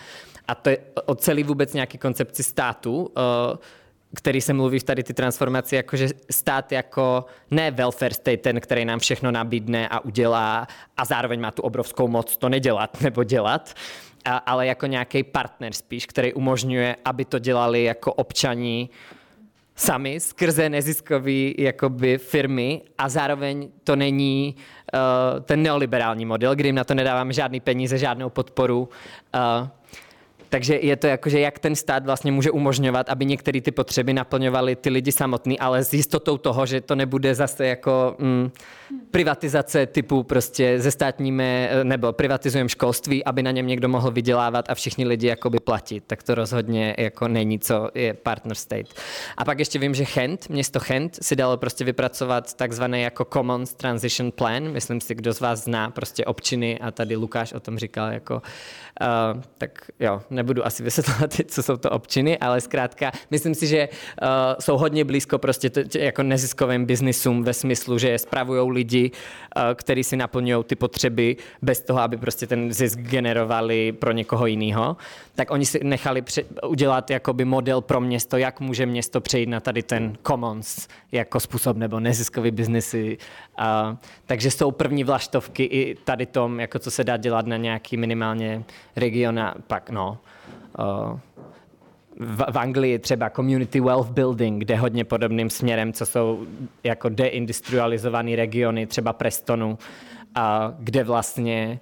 A to je o celý vůbec nějaký koncepci státu. Uh, který se mluví v tady ty transformaci, jakože stát jako ne welfare state, ten, který nám všechno nabídne a udělá a zároveň má tu obrovskou moc to nedělat nebo dělat, a, ale jako nějaký partner spíš, který umožňuje, aby to dělali jako občaní sami skrze neziskové jakoby firmy a zároveň to není uh, ten neoliberální model, kdy jim na to nedáváme žádný peníze, žádnou podporu. Uh, takže je to jako, že jak ten stát vlastně může umožňovat, aby některé ty potřeby naplňovaly ty lidi samotný, ale s jistotou toho, že to nebude zase jako mm, privatizace typu prostě ze státníme, nebo privatizujeme školství, aby na něm někdo mohl vydělávat a všichni lidi jakoby platit. Tak to rozhodně jako není, co je partner state. A pak ještě vím, že Chent, město Chent si dalo prostě vypracovat takzvaný jako Commons Transition Plan. Myslím si, kdo z vás zná prostě občiny a tady Lukáš o tom říkal jako Uh, tak jo, nebudu asi vysvětlovat, co jsou to občiny, ale zkrátka, myslím si, že uh, jsou hodně blízko prostě t- t- jako neziskovým biznisům ve smyslu, že je spravují lidi, uh, kteří si naplňují ty potřeby bez toho, aby prostě ten zisk generovali pro někoho jiného. Tak oni si nechali pře- udělat jakoby model pro město, jak může město přejít na tady ten commons jako způsob nebo neziskový biznisy. Uh, takže jsou první vlaštovky i tady tom, jako co se dá dělat na nějaký minimálně regiona, pak no, v, v Anglii třeba community wealth building, kde hodně podobným směrem, co jsou jako deindustrializované regiony, třeba Prestonu, a kde vlastně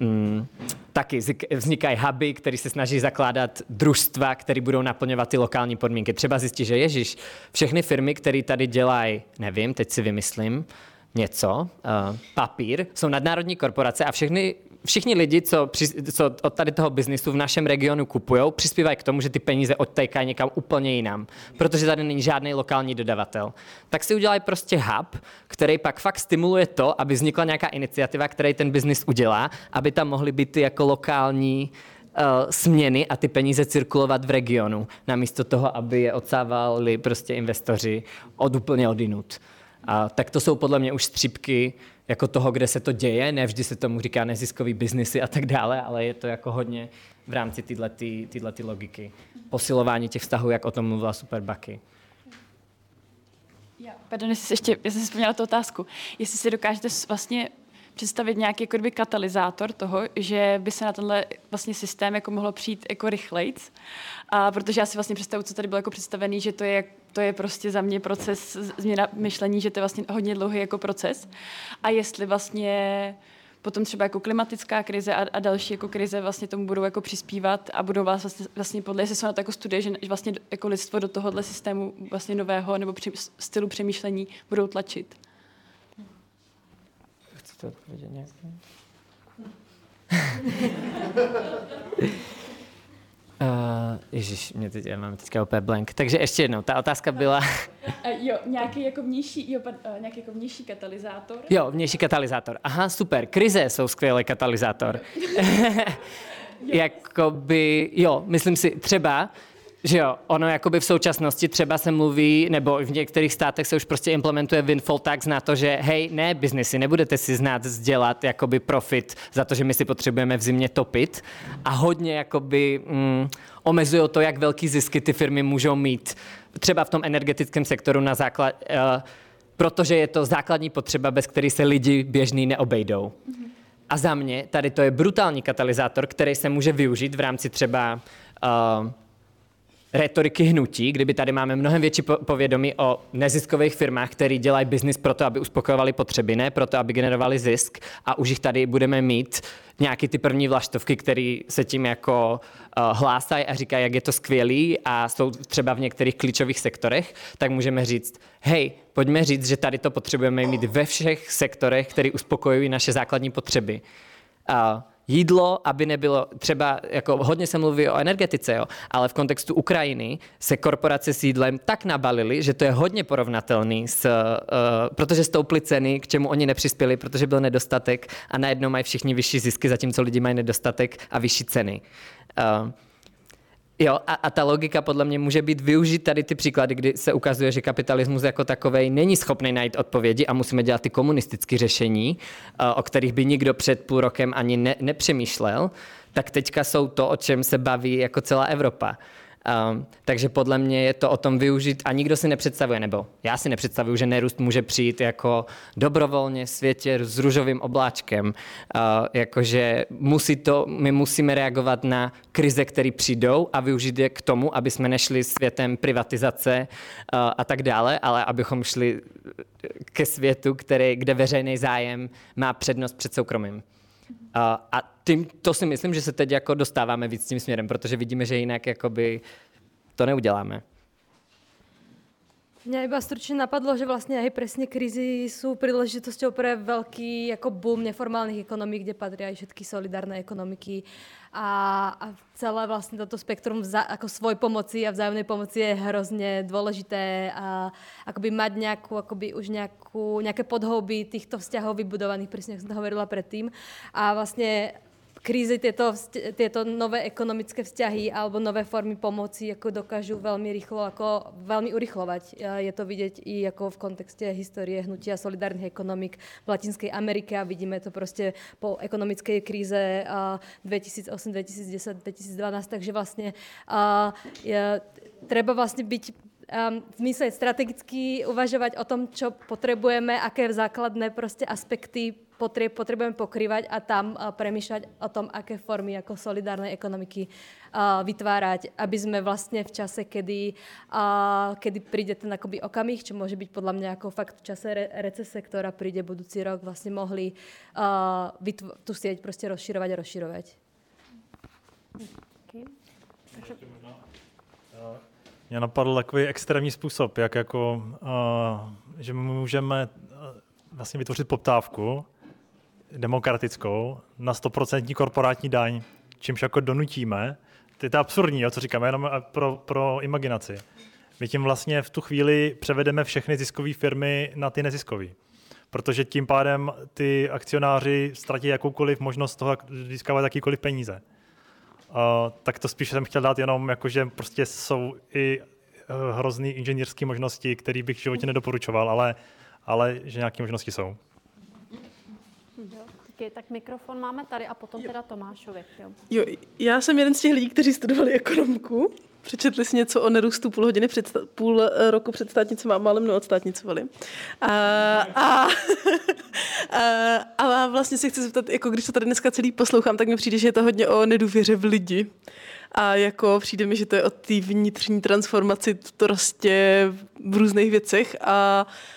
mm, taky vznikají huby, které se snaží zakládat družstva, které budou naplňovat ty lokální podmínky. Třeba zjistí, že Ježíš, všechny firmy, které tady dělají, nevím, teď si vymyslím, něco, uh, papír, jsou nadnárodní korporace a všechny všichni lidi, co, při, co od tady toho biznisu v našem regionu kupují, přispívají k tomu, že ty peníze odtékají někam úplně jinam, protože tady není žádný lokální dodavatel. Tak si udělají prostě hub, který pak fakt stimuluje to, aby vznikla nějaká iniciativa, který ten biznis udělá, aby tam mohly být ty jako lokální uh, směny a ty peníze cirkulovat v regionu, namísto toho, aby je odsávali prostě investoři od úplně odinut. A tak to jsou podle mě už střípky jako toho, kde se to děje. Ne vždy se tomu říká neziskový biznisy a tak dále, ale je to jako hodně v rámci tyhle logiky. Posilování těch vztahů, jak o tom mluvila Super Bucky. Pardon, jestli ještě, já jsem si vzpomněla tu otázku. Jestli si dokážete vlastně představit nějaký jako kdyby katalyzátor toho, že by se na tenhle vlastně systém jako mohlo přijít jako rychlejc. A protože já si vlastně představu, co tady bylo jako představený, že to je, to je prostě za mě proces změna myšlení, že to je vlastně hodně dlouhý jako proces. A jestli vlastně potom třeba jako klimatická krize a, a další jako krize vlastně tomu budou jako přispívat a budou vás vlastně, vlastně podle, jestli jsou na to jako studie, že vlastně jako lidstvo do tohohle systému vlastně nového nebo při, stylu přemýšlení budou tlačit chcete odpovědět nějak? Ježíš, mě teď, já mám teďka opět blank. Takže ještě jednou, ta otázka byla... Uh, jo, nějaký jako vnější, jo, uh, nějaký jako vnější katalyzátor. Jo, vnější katalyzátor. Aha, super. Krize jsou skvělý katalyzátor. Jakoby, jo, myslím si, třeba že jo, ono jakoby v současnosti třeba se mluví, nebo v některých státech se už prostě implementuje windfall tax na to, že hej, ne, biznesy, nebudete si znát sdělat jakoby profit za to, že my si potřebujeme v zimě topit a hodně jakoby mm, omezují to, jak velký zisky ty firmy můžou mít třeba v tom energetickém sektoru na základ, uh, protože je to základní potřeba, bez který se lidi běžný neobejdou. Mm-hmm. A za mě tady to je brutální katalyzátor, který se může využít v rámci třeba uh, retoriky hnutí, kdyby tady máme mnohem větší povědomí o neziskových firmách, které dělají biznis proto, aby uspokojovali potřeby, ne proto, aby generovali zisk a už jich tady budeme mít nějaký ty první vlaštovky, které se tím jako uh, hlásají a říkají, jak je to skvělý a jsou třeba v některých klíčových sektorech, tak můžeme říct, hej, pojďme říct, že tady to potřebujeme mít ve všech sektorech, které uspokojují naše základní potřeby. Uh, jídlo, aby nebylo třeba, jako hodně se mluví o energetice, jo, ale v kontextu Ukrajiny se korporace s jídlem tak nabalily, že to je hodně porovnatelný, s, uh, protože stouply ceny, k čemu oni nepřispěli, protože byl nedostatek a najednou mají všichni vyšší zisky, zatímco lidi mají nedostatek a vyšší ceny. Uh, Jo, a, a ta logika podle mě může být využít tady ty příklady, kdy se ukazuje, že kapitalismus jako takový není schopný najít odpovědi a musíme dělat ty komunistické řešení, eh, o kterých by nikdo před půl rokem ani ne, nepřemýšlel, tak teďka jsou to, o čem se baví jako celá Evropa. Um, takže podle mě je to o tom využít a nikdo si nepředstavuje, nebo já si nepředstavuju, že nerůst může přijít jako dobrovolně světě s růžovým obláčkem. Uh, jakože musí to, my musíme reagovat na krize, které přijdou a využít je k tomu, aby jsme nešli světem privatizace uh, a tak dále, ale abychom šli ke světu, který, kde veřejný zájem má přednost před soukromým. A, tím, to si myslím, že se teď jako dostáváme víc tím směrem, protože vidíme, že jinak jakoby to neuděláme. Mňa iba stručne napadlo, že vlastne aj presne krízy sú príležitosťou pre veľký ako boom neformálnych ekonomík, kde patria aj všetky solidárne ekonomiky a, a celé vlastne toto spektrum vza, ako svoj pomoci a vzájomnej pomoci je hrozne dôležité a akoby mať nejakú, akoby už nejakú, nejaké podhouby týchto vzťahov vybudovaných, presne ako som to hovorila predtým. A vlastne krízy tieto, tieto nové ekonomické vzťahy alebo nové formy pomoci ako dokážu veľmi rýchlo, ako veľmi urychlovať. Je to vidieť i ako v kontexte histórie hnutia solidárnych ekonomik v Latinskej Amerike a vidíme to prostě po ekonomickej kríze 2008, 2010, 2012, takže vlastne je, treba vlastne byť um, v zmysle strategicky uvažovať o tom, čo potrebujeme, aké základné prostě aspekty potreb, potrebujeme pokrývať a tam uh, premýšľať o tom, aké formy jako solidárnej ekonomiky uh, vytvárať, aby sme vlastne v čase, kedy, uh, kedy príde ten akoby okamih, čo môže byť podľa mňa ako fakt v čase re recese, ktorá príde budúci rok, vlastne mohli tu sieť prostě rozširovať a rozširovať. Okay. Mě napadl takový extrémní způsob, jak jako, uh, že můžeme vlastně vytvořit poptávku demokratickou na 100% korporátní daň, čímž jako donutíme, to je to absurdní, jo, co říkáme, jenom pro, pro imaginaci. My tím vlastně v tu chvíli převedeme všechny ziskové firmy na ty neziskové. Protože tím pádem ty akcionáři ztratí jakoukoliv možnost toho získávat jakýkoliv peníze. Uh, tak to spíš jsem chtěl dát jenom, jako, že prostě jsou i uh, hrozný inženýrské možnosti, které bych v životě nedoporučoval, ale, ale že nějaké možnosti jsou. Díky, tak mikrofon máme tady a potom jo. teda Tomášovi. Jo. jo, já jsem jeden z těch lidí, kteří studovali ekonomku. Přečetli si něco o nerůstu půl hodiny před, půl eh, roku před státnicem a málem neodstátnicovali. A, a, a, a vlastně se chci zeptat, jako když to tady dneska celý poslouchám, tak mi přijde, že je to hodně o nedůvěře v lidi. A jako přijde mi, že to je o té vnitřní transformaci to prostě v různých věcech a Uh,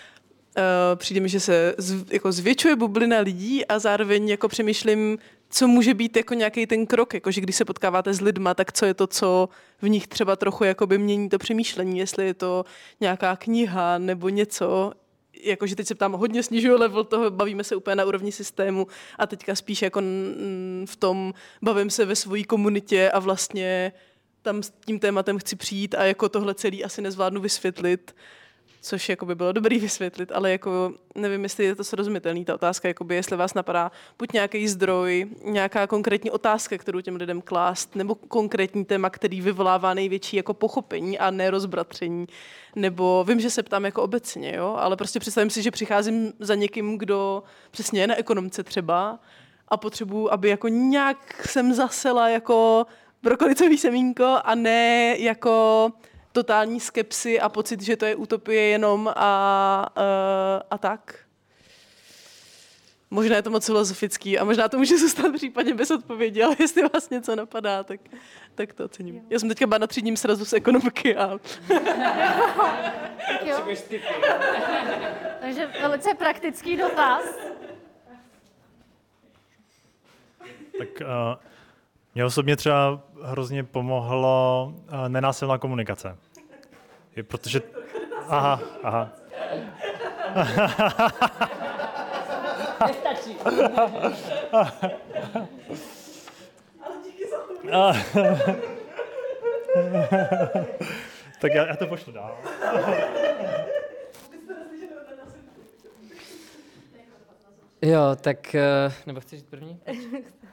přijde mi, že se z, jako zvětšuje bublina lidí a zároveň jako přemýšlím, co může být jako nějaký ten krok, jako že když se potkáváte s lidma, tak co je to, co v nich třeba trochu jakoby mění to přemýšlení, jestli je to nějaká kniha nebo něco, jakože teď se ptám, hodně snižuju level toho, bavíme se úplně na úrovni systému a teďka spíš jako v tom bavím se ve své komunitě a vlastně tam s tím tématem chci přijít a jako tohle celý asi nezvládnu vysvětlit což jako by bylo dobrý vysvětlit, ale jako nevím, jestli je to srozumitelný, ta otázka, jakoby, jestli vás napadá buď nějaký zdroj, nějaká konkrétní otázka, kterou těm lidem klást, nebo konkrétní téma, který vyvolává největší jako pochopení a nerozbratření, nebo vím, že se ptám jako obecně, jo, ale prostě představím si, že přicházím za někým, kdo přesně je na ekonomce třeba a potřebuji, aby jako nějak jsem zasela jako brokolicový semínko a ne jako totální skepsy a pocit, že to je utopie jenom a, a, a tak. Možná je to moc filozofický a možná to může zůstat případně bez odpovědi, ale jestli vás něco napadá, tak, tak to ocením. Já jsem teďka byla na třídním srazu z ekonomiky a... Takže velice praktický dotaz. Tak uh, mě osobně třeba hrozně pomohlo uh, nenásilná komunikace. Je, protože... Aha, aha. Nestačí. tak já, já to pošlu dál. Jo, tak, eh, nebo chceš jít první?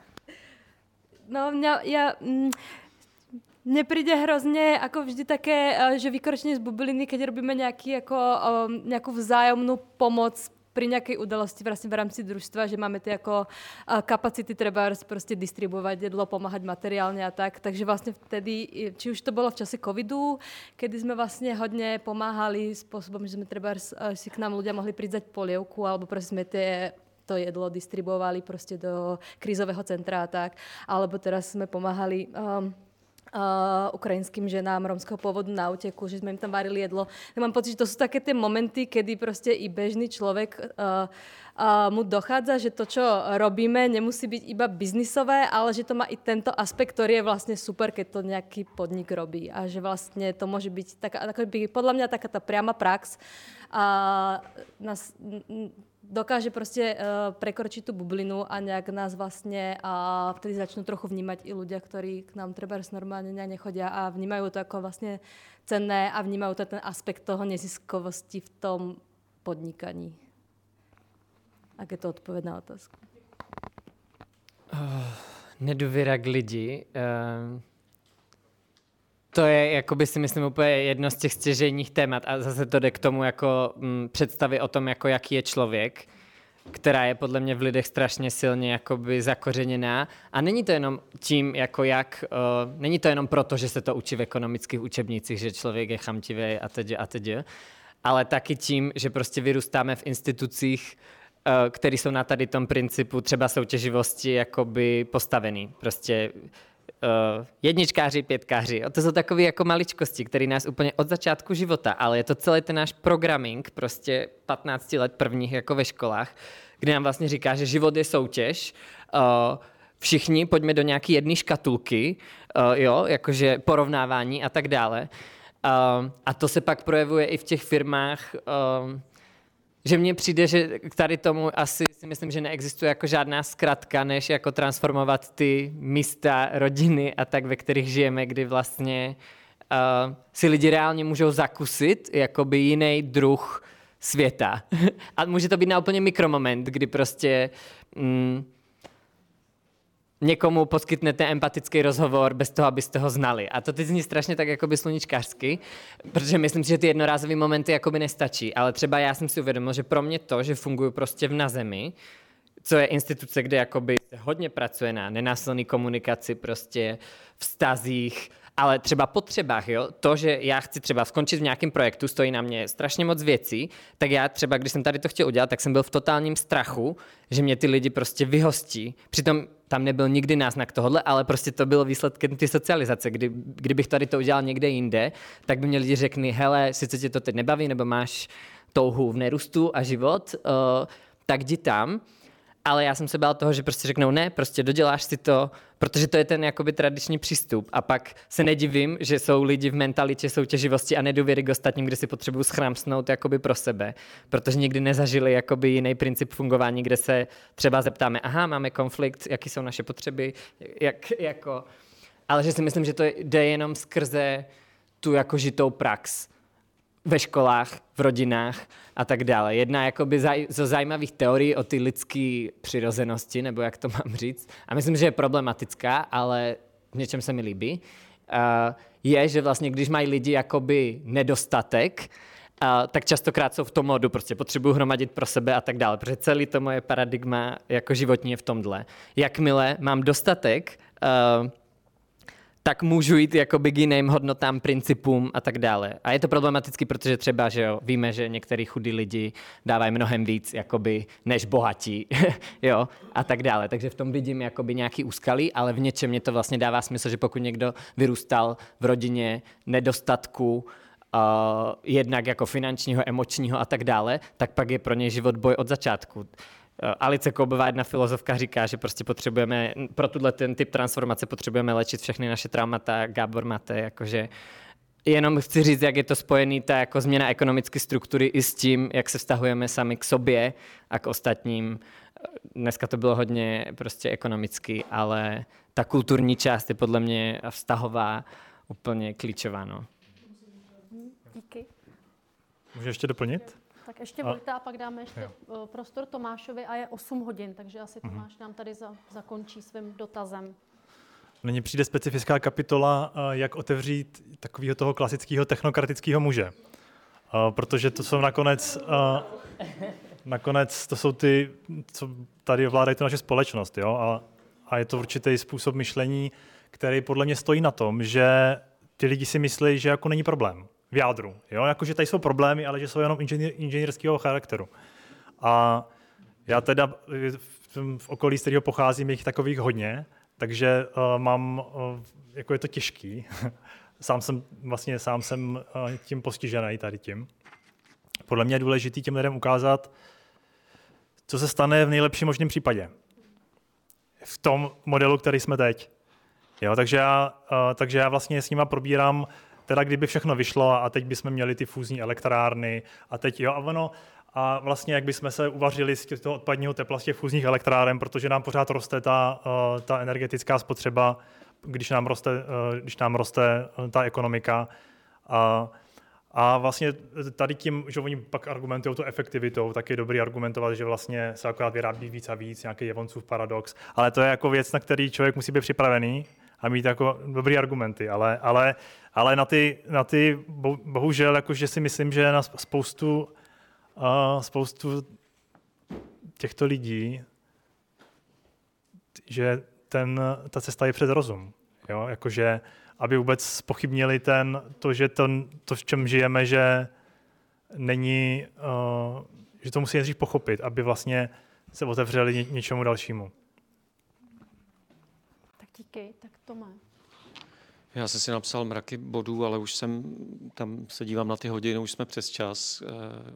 No, mňa, ja, mm, mne príde hrozne ako vždy také, eh, že vykročenie z bubliny, keď robíme nejaký, ako, um, nejakú vzájomnú pomoc pri nejakej udalosti vlastne v rámci družstva, že máme tie ako uh, kapacity treba prostě distribuovať jedlo, pomáhať materiálne a tak. Takže vlastne vtedy, či už to bolo v čase covidu, kedy sme vlastne hodne pomáhali spôsobom, že sme treba si k nám ľudia mohli prísť polievku, alebo prostě sme tie to jedlo distribuovali prostě do krízového centra a tak. Alebo teraz sme pomáhali um, uh, ukrajinským ženám romského pôvodu na uteku, že sme im tam varili jedlo. Ja mám pocit, že to sú také tie momenty, kedy proste i bežný človek uh, uh, mu dochádza, že to, čo robíme, nemusí byť iba biznisové, ale že to má i tento aspekt, ktorý je vlastne super, keď to nejaký podnik robí. A že vlastne to môže byť taká, podľa mňa taká tá priama prax a nás dokáže prostě uh, prekročiť tu bublinu a nějak nás vlastně a uh, vtedy začnou trochu vnímať i ľudia, ktorí k nám třeba normálně nechodia a vnímají to jako vlastně cenné a vnímají to ten aspekt toho neziskovosti v tom podnikaní. A je to odpověď na otázku. Oh, nedůvěra k lidi. Uh to je, jakoby si myslím, úplně jedno z těch stěžejních témat a zase to jde k tomu jako m, mm, představy o tom, jako jaký je člověk, která je podle mě v lidech strašně silně jakoby zakořeněná. A není to jenom tím, jako jak, uh, není to jenom proto, že se to učí v ekonomických učebnicích, že člověk je chamtivý a teď a teď, ale taky tím, že prostě vyrůstáme v institucích, uh, které jsou na tady tom principu třeba soutěživosti jakoby postavený. Prostě uh, jedničkáři, pětkáři. To jsou takové jako maličkosti, které nás úplně od začátku života, ale je to celý ten náš programming, prostě 15 let prvních jako ve školách, kde nám vlastně říká, že život je soutěž, uh, všichni pojďme do nějaké jedné škatulky, uh, jo, jakože porovnávání a tak dále. Uh, a to se pak projevuje i v těch firmách, uh, že mně přijde, že k tady tomu asi si myslím, že neexistuje jako žádná zkratka, než jako transformovat ty místa, rodiny a tak, ve kterých žijeme, kdy vlastně uh, si lidi reálně můžou zakusit jakoby jiný druh světa. a může to být na úplně mikromoment, kdy prostě mm, někomu poskytnete empatický rozhovor bez toho, abyste ho znali. A to teď zní strašně tak jakoby sluníčkářsky, protože myslím si, že ty jednorázové momenty jakoby nestačí. Ale třeba já jsem si uvědomil, že pro mě to, že funguji prostě v na zemi, co je instituce, kde jakoby se hodně pracuje na nenásilné komunikaci, prostě vztazích, ale třeba potřebách, jo, to, že já chci třeba skončit v nějakém projektu, stojí na mě strašně moc věcí, tak já třeba, když jsem tady to chtěl udělat, tak jsem byl v totálním strachu, že mě ty lidi prostě vyhostí. Přitom tam nebyl nikdy náznak tohohle, ale prostě to bylo výsledkem ty socializace. Kdy, kdybych tady to udělal někde jinde, tak by mě lidi řekli, hele, sice tě to teď nebaví, nebo máš touhu v nerůstu a život, uh, tak jdi tam ale já jsem se bál toho, že prostě řeknou ne, prostě doděláš si to, protože to je ten jakoby tradiční přístup. A pak se nedivím, že jsou lidi v mentalitě soutěživosti a nedůvěry k ostatním, kde si potřebují schramsnout jakoby pro sebe, protože nikdy nezažili jakoby jiný princip fungování, kde se třeba zeptáme, aha, máme konflikt, jaký jsou naše potřeby, jak, jako... Ale že si myslím, že to jde jenom skrze tu jako žitou prax ve školách, v rodinách a tak dále. Jedna jakoby zaj, zo zajímavých teorií o ty lidské přirozenosti, nebo jak to mám říct, a myslím, že je problematická, ale v něčem se mi líbí, uh, je, že vlastně když mají lidi jakoby nedostatek, Uh, tak častokrát jsou v tom modu, prostě potřebuju hromadit pro sebe a tak dále, protože celý to moje paradigma jako životní je v tomhle. Jakmile mám dostatek, uh, tak můžu jít jakoby k jiným hodnotám, principům a tak dále. A je to problematický, protože třeba, že jo, víme, že některý chudí lidi dávají mnohem víc jakoby, než bohatí, jo, a tak dále. Takže v tom vidím jakoby nějaký úskalí, ale v něčem mě to vlastně dává smysl, že pokud někdo vyrůstal v rodině nedostatku, uh, jednak jako finančního, emočního a tak dále, tak pak je pro něj život boj od začátku. Eh, Alice Koubová, jedna filozofka, říká, že prostě potřebujeme, pro tuhle ten typ transformace potřebujeme léčit všechny naše traumata, Gábor Mate, jakože jenom chci říct, jak je to spojený, ta jako změna ekonomické struktury i s tím, jak se vztahujeme sami k sobě a k ostatním. Dneska to bylo hodně prostě ekonomický, ale ta kulturní část je podle mě vztahová úplně klíčová. No. Díky. Můžu ještě doplnit? Tak ještě a... a pak dáme ještě jo. prostor Tomášovi a je 8 hodin, takže asi mhm. Tomáš nám tady za, zakončí svým dotazem. Nyní přijde specifická kapitola, jak otevřít takového toho klasického technokratického muže. Protože to jsou nakonec, nakonec to jsou ty, co tady ovládají tu naše společnost. Jo? A, a je to určitý způsob myšlení, který podle mě stojí na tom, že ty lidi si myslí, že jako není problém v jádru. Jo? Jako, že tady jsou problémy, ale že jsou jenom inženýr, inženýrského charakteru. A já teda v, v okolí, z kterého pocházím, jich takových hodně, takže uh, mám, uh, jako je to těžký. sám jsem vlastně sám jsem uh, tím postižený tady tím. Podle mě je důležité těm lidem ukázat, co se stane v nejlepším možném případě. V tom modelu, který jsme teď. Jo, takže, já, uh, takže já vlastně s nima probírám, teda kdyby všechno vyšlo a teď bychom měli ty fúzní elektrárny a teď jo, a ono, a vlastně jak bychom se uvařili z toho odpadního tepla z těch fúzních elektráren, protože nám pořád roste ta, uh, ta energetická spotřeba, když nám roste, uh, když nám roste ta ekonomika. Uh, a vlastně tady tím, že oni pak argumentují tu efektivitou, tak je dobrý argumentovat, že vlastně se akorát vyrábí víc a víc, nějaký Jevoncův paradox. Ale to je jako věc, na který člověk musí být připravený a mít jako dobrý argumenty. Ale, ale, ale na, ty, na ty, bohužel, jakože si myslím, že na spoustu, spoustu těchto lidí, že ten, ta cesta je před rozum. Jo? Jakože, aby vůbec pochybnili ten, to, že to, to, v čem žijeme, že není, že to musí nejdřív pochopit, aby vlastně se otevřeli ně, něčemu dalšímu. Tak díky, tak Tome. Já jsem si napsal mraky bodů, ale už jsem, tam se dívám na ty hodiny, už jsme přes čas, eh,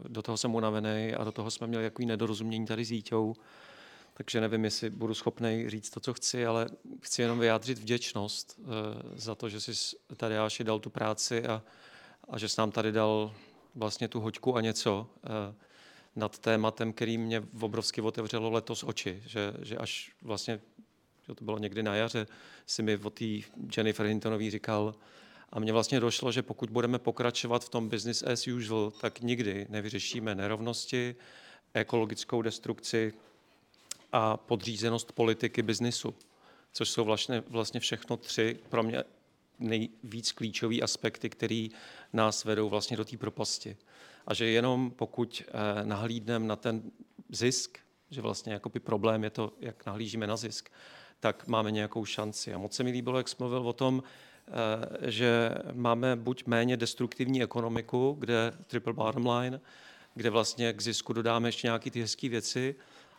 do toho jsem unavený a do toho jsme měli jaký nedorozumění tady s Jíťou takže nevím, jestli budu schopný říct to, co chci, ale chci jenom vyjádřit vděčnost uh, za to, že jsi tady Jáši dal tu práci a, a že jsi nám tady dal vlastně tu hoďku a něco uh, nad tématem, který mě obrovsky otevřelo letos oči, že, že až vlastně, že to bylo někdy na jaře, si mi o té Jennifer Hintonový říkal, a mně vlastně došlo, že pokud budeme pokračovat v tom business as usual, tak nikdy nevyřešíme nerovnosti, ekologickou destrukci, a podřízenost politiky biznisu, což jsou vlastně, vlastně všechno tři pro mě nejvíc klíčové aspekty, které nás vedou vlastně do té propasti. A že jenom pokud eh, nahlídneme na ten zisk, že vlastně jako by problém je to, jak nahlížíme na zisk, tak máme nějakou šanci. A moc se mi líbilo, jak jsi mluvil o tom, eh, že máme buď méně destruktivní ekonomiku, kde triple bottom line, kde vlastně k zisku dodáme ještě nějaké ty hezké věci,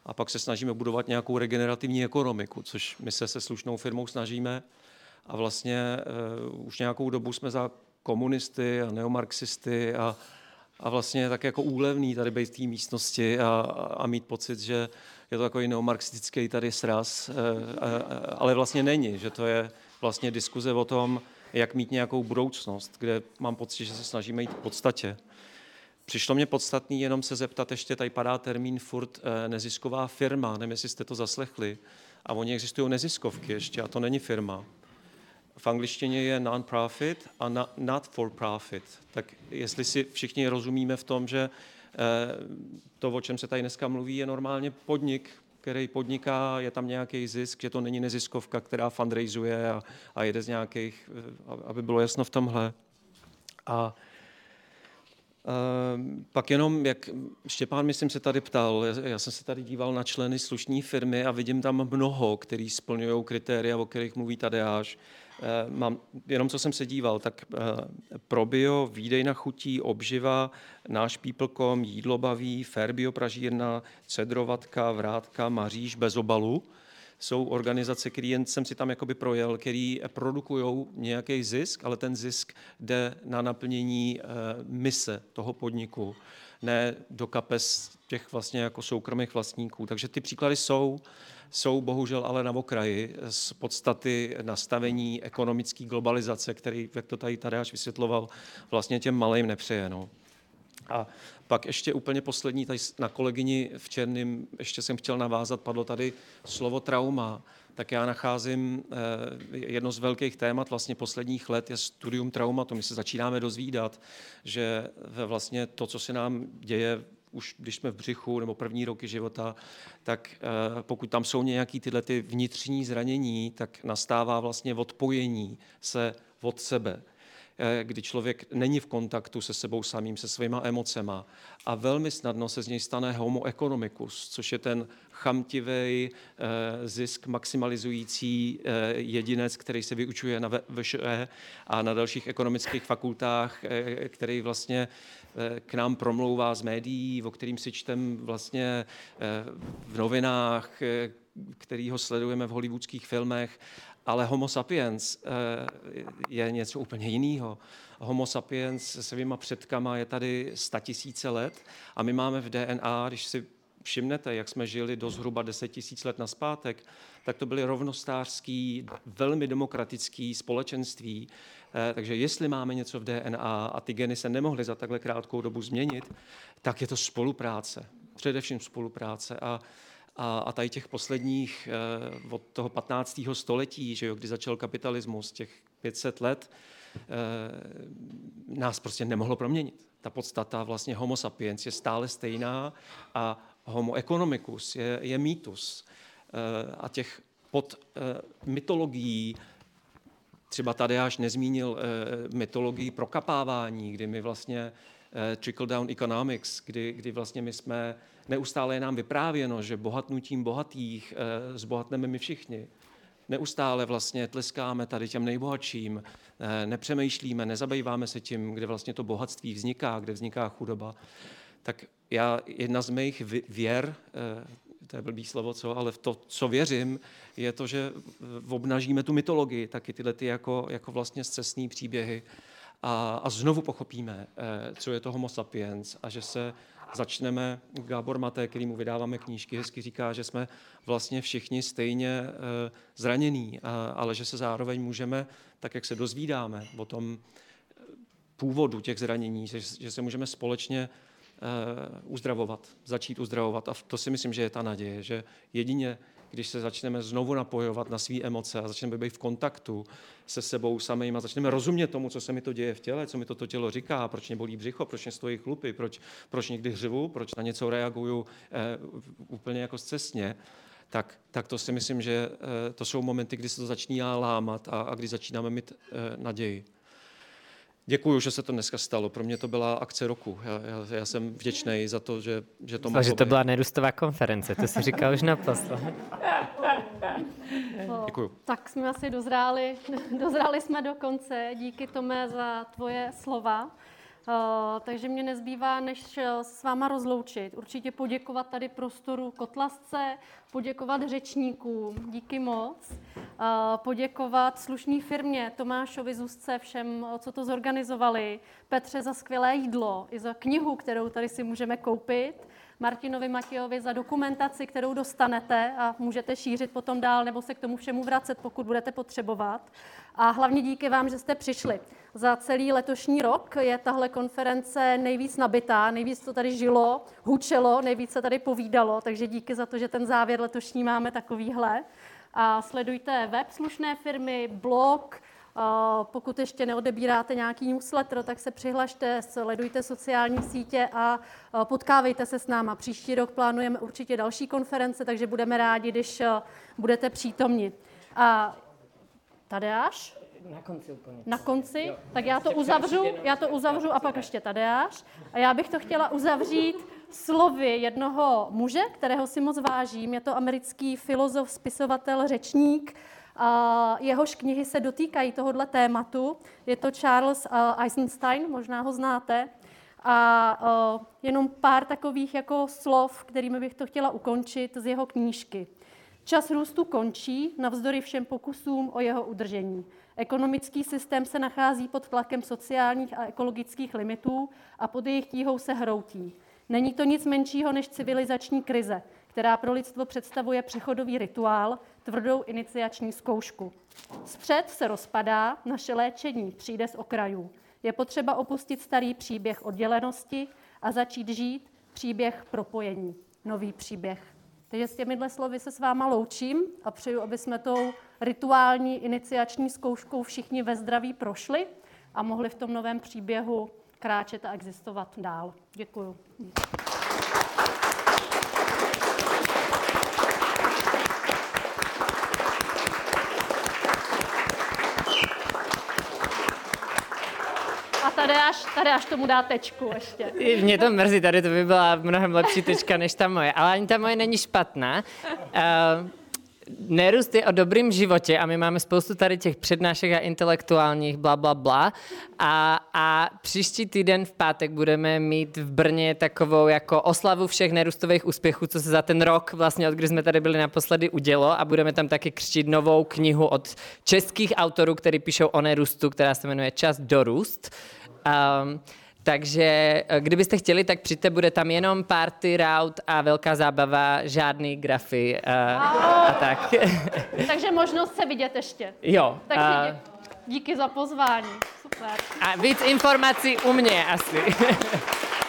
a pak se snažíme budovat nějakou regenerativní ekonomiku, což my se se slušnou firmou snažíme. A vlastně uh, už nějakou dobu jsme za komunisty a neomarxisty a, a vlastně tak jako úlevný tady být v té místnosti a, a mít pocit, že je to takový neomarxistický tady sraz, uh, uh, ale vlastně není, že to je vlastně diskuze o tom, jak mít nějakou budoucnost, kde mám pocit, že se snažíme jít v podstatě. Přišlo mě podstatný jenom se zeptat, ještě tady padá termín furt eh, nezisková firma, nevím, jestli jste to zaslechli. A oni existují neziskovky ještě a to není firma. V angličtině je non-profit a not for profit. Tak jestli si všichni rozumíme v tom, že eh, to, o čem se tady dneska mluví, je normálně podnik, který podniká, je tam nějaký zisk, že to není neziskovka, která fundraizuje a, a jede z nějakých, eh, aby bylo jasno v tomhle. A pak jenom, jak Štěpán, myslím, se tady ptal, já jsem se tady díval na členy slušné firmy a vidím tam mnoho, který splňují kritéria, o kterých mluví Tadeáš. Ehm, mám, jenom co jsem se díval, tak eh, probio, výdej na chutí, obživa, náš People.com, jídlo baví, Ferbio pražírna, cedrovatka, vrátka, maříž bez obalu jsou organizace, který jsem si tam jakoby projel, který produkují nějaký zisk, ale ten zisk jde na naplnění e, mise toho podniku, ne do kapes těch vlastně jako soukromých vlastníků. Takže ty příklady jsou, jsou bohužel ale na okraji z podstaty nastavení ekonomické globalizace, který, jak to tady až vysvětloval, vlastně těm malým nepřeje. No. A pak ještě úplně poslední, tady na kolegyni v Černém, ještě jsem chtěl navázat, padlo tady slovo trauma. Tak já nacházím eh, jedno z velkých témat vlastně posledních let je studium traumatu. My se začínáme dozvídat, že vlastně to, co se nám děje už když jsme v břichu nebo první roky života, tak eh, pokud tam jsou nějaké tyhle ty vnitřní zranění, tak nastává vlastně odpojení se od sebe. Eh, kdy člověk není v kontaktu se sebou samým, se svýma emocema a velmi snadno se z něj stane homo economicus, což je ten chamtivý zisk maximalizující jedinec, který se vyučuje na VŠE a na dalších ekonomických fakultách, který vlastně k nám promlouvá z médií, o kterým si čtem vlastně v novinách, který ho sledujeme v hollywoodských filmech, ale Homo sapiens eh, je něco úplně jiného. Homo sapiens se svýma předkama je tady tisíce let a my máme v DNA, když si všimnete, jak jsme žili do zhruba 10 tisíc let naspátek, tak to byly rovnostářský, velmi demokratický společenství. Eh, takže jestli máme něco v DNA a ty geny se nemohly za takhle krátkou dobu změnit, tak je to spolupráce. Především spolupráce. A a, a tady těch posledních eh, od toho 15. století, že jo, kdy začal kapitalismus, těch 500 let, eh, nás prostě nemohlo proměnit. Ta podstata vlastně homo sapiens je stále stejná a homo economicus je, je mýtus. Eh, a těch pod mytologií, třeba tady až nezmínil mytologii prokapávání, kdy my vlastně trickle-down economics, kdy, kdy vlastně my jsme Neustále je nám vyprávěno, že bohatnutím bohatých eh, zbohatneme my všichni. Neustále vlastně tleskáme tady těm nejbohatším, eh, nepřemýšlíme, nezabýváme se tím, kde vlastně to bohatství vzniká, kde vzniká chudoba. Tak já, jedna z mých věr, eh, to je blbý slovo, co, ale v to, co věřím, je to, že obnažíme tu mytologii, taky tyhle ty jako, jako vlastně scesní příběhy a, a znovu pochopíme, co je to homo sapiens a že se začneme, Gábor Maté, kterýmu vydáváme knížky, hezky říká, že jsme vlastně všichni stejně eh, zranění, ale že se zároveň můžeme, tak jak se dozvídáme o tom eh, původu těch zranění, že, se můžeme společně eh, uzdravovat, začít uzdravovat. A to si myslím, že je ta naděje, že jedině když se začneme znovu napojovat na své emoce a začneme být v kontaktu se sebou samým a začneme rozumět tomu, co se mi to děje v těle, co mi to, to tělo říká, proč mě bolí břicho, proč mě stojí chlupy, proč, proč někdy hřivu, proč na něco reaguju eh, úplně jako zcestně, tak, tak to si myslím, že eh, to jsou momenty, kdy se to začíná lámat a, a kdy začínáme mít eh, naději. Děkuji, že se to dneska stalo. Pro mě to byla akce roku. Já, já, já jsem vděčný za to, že, že to mohlo že to byla nedustová konference, to si říkal už naposled. Děkuji. Tak jsme asi dozráli, dozráli jsme do konce. Díky Tome za tvoje slova. Uh, takže mě nezbývá, než eh, s váma rozloučit. Určitě poděkovat tady prostoru Kotlasce, poděkovat řečníkům, díky moc. Uh, poděkovat slušné firmě Tomášovi Zuzce, všem, co to zorganizovali, Petře za skvělé jídlo, i za knihu, kterou tady si můžeme koupit. Martinovi Matějovi za dokumentaci, kterou dostanete a můžete šířit potom dál nebo se k tomu všemu vracet, pokud budete potřebovat. A hlavně díky vám, že jste přišli. Za celý letošní rok je tahle konference nejvíc nabitá, nejvíc to tady žilo, hučelo, nejvíc se tady povídalo, takže díky za to, že ten závěr letošní máme takovýhle. A sledujte web slušné firmy, blog, pokud ještě neodebíráte nějaký newsletter, tak se přihlašte, sledujte sociální sítě a potkávejte se s náma. Příští rok plánujeme určitě další konference, takže budeme rádi, když budete přítomni. A Tadeáš? Na konci úplně. Na konci? Jo. Tak já to uzavřu, já to uzavřu a pak ještě Tadeáš. A já bych to chtěla uzavřít slovy jednoho muže, kterého si moc vážím. Je to americký filozof, spisovatel, řečník, jehož knihy se dotýkají tohohle tématu. Je to Charles Eisenstein, možná ho znáte. A jenom pár takových jako slov, kterými bych to chtěla ukončit z jeho knížky. Čas růstu končí navzdory všem pokusům o jeho udržení. Ekonomický systém se nachází pod tlakem sociálních a ekologických limitů a pod jejich tíhou se hroutí. Není to nic menšího než civilizační krize, která pro lidstvo představuje přechodový rituál, tvrdou iniciační zkoušku. Střed se rozpadá, naše léčení přijde z okrajů. Je potřeba opustit starý příběh oddělenosti a začít žít příběh propojení, nový příběh. Takže s těmihle slovy se s váma loučím a přeju, aby jsme tou rituální iniciační zkouškou všichni ve zdraví prošli a mohli v tom novém příběhu kráčet a existovat dál. Děkuju. Tady až, tady až tomu dá tečku ještě. Mě to mrzí, tady to by byla mnohem lepší tečka než ta moje, ale ani ta moje není špatná. Uh, Nerůst je o dobrým životě a my máme spoustu tady těch přednášek a intelektuálních bla, bla, bla. A, a příští týden v pátek budeme mít v Brně takovou jako oslavu všech nerůstových úspěchů, co se za ten rok, vlastně od kdy jsme tady byli naposledy, udělo a budeme tam taky křtít novou knihu od českých autorů, který píšou o nerůstu, která se jmenuje Čas do růst. Um, takže eh, kdybyste chtěli, tak přijďte, bude tam jenom party, route a velká zábava, žádný grafy uh, a tak. Takže možnost se vidět ještě. Jo. Takže uh, dě- díky za pozvání. Super. a víc informací u mě asi.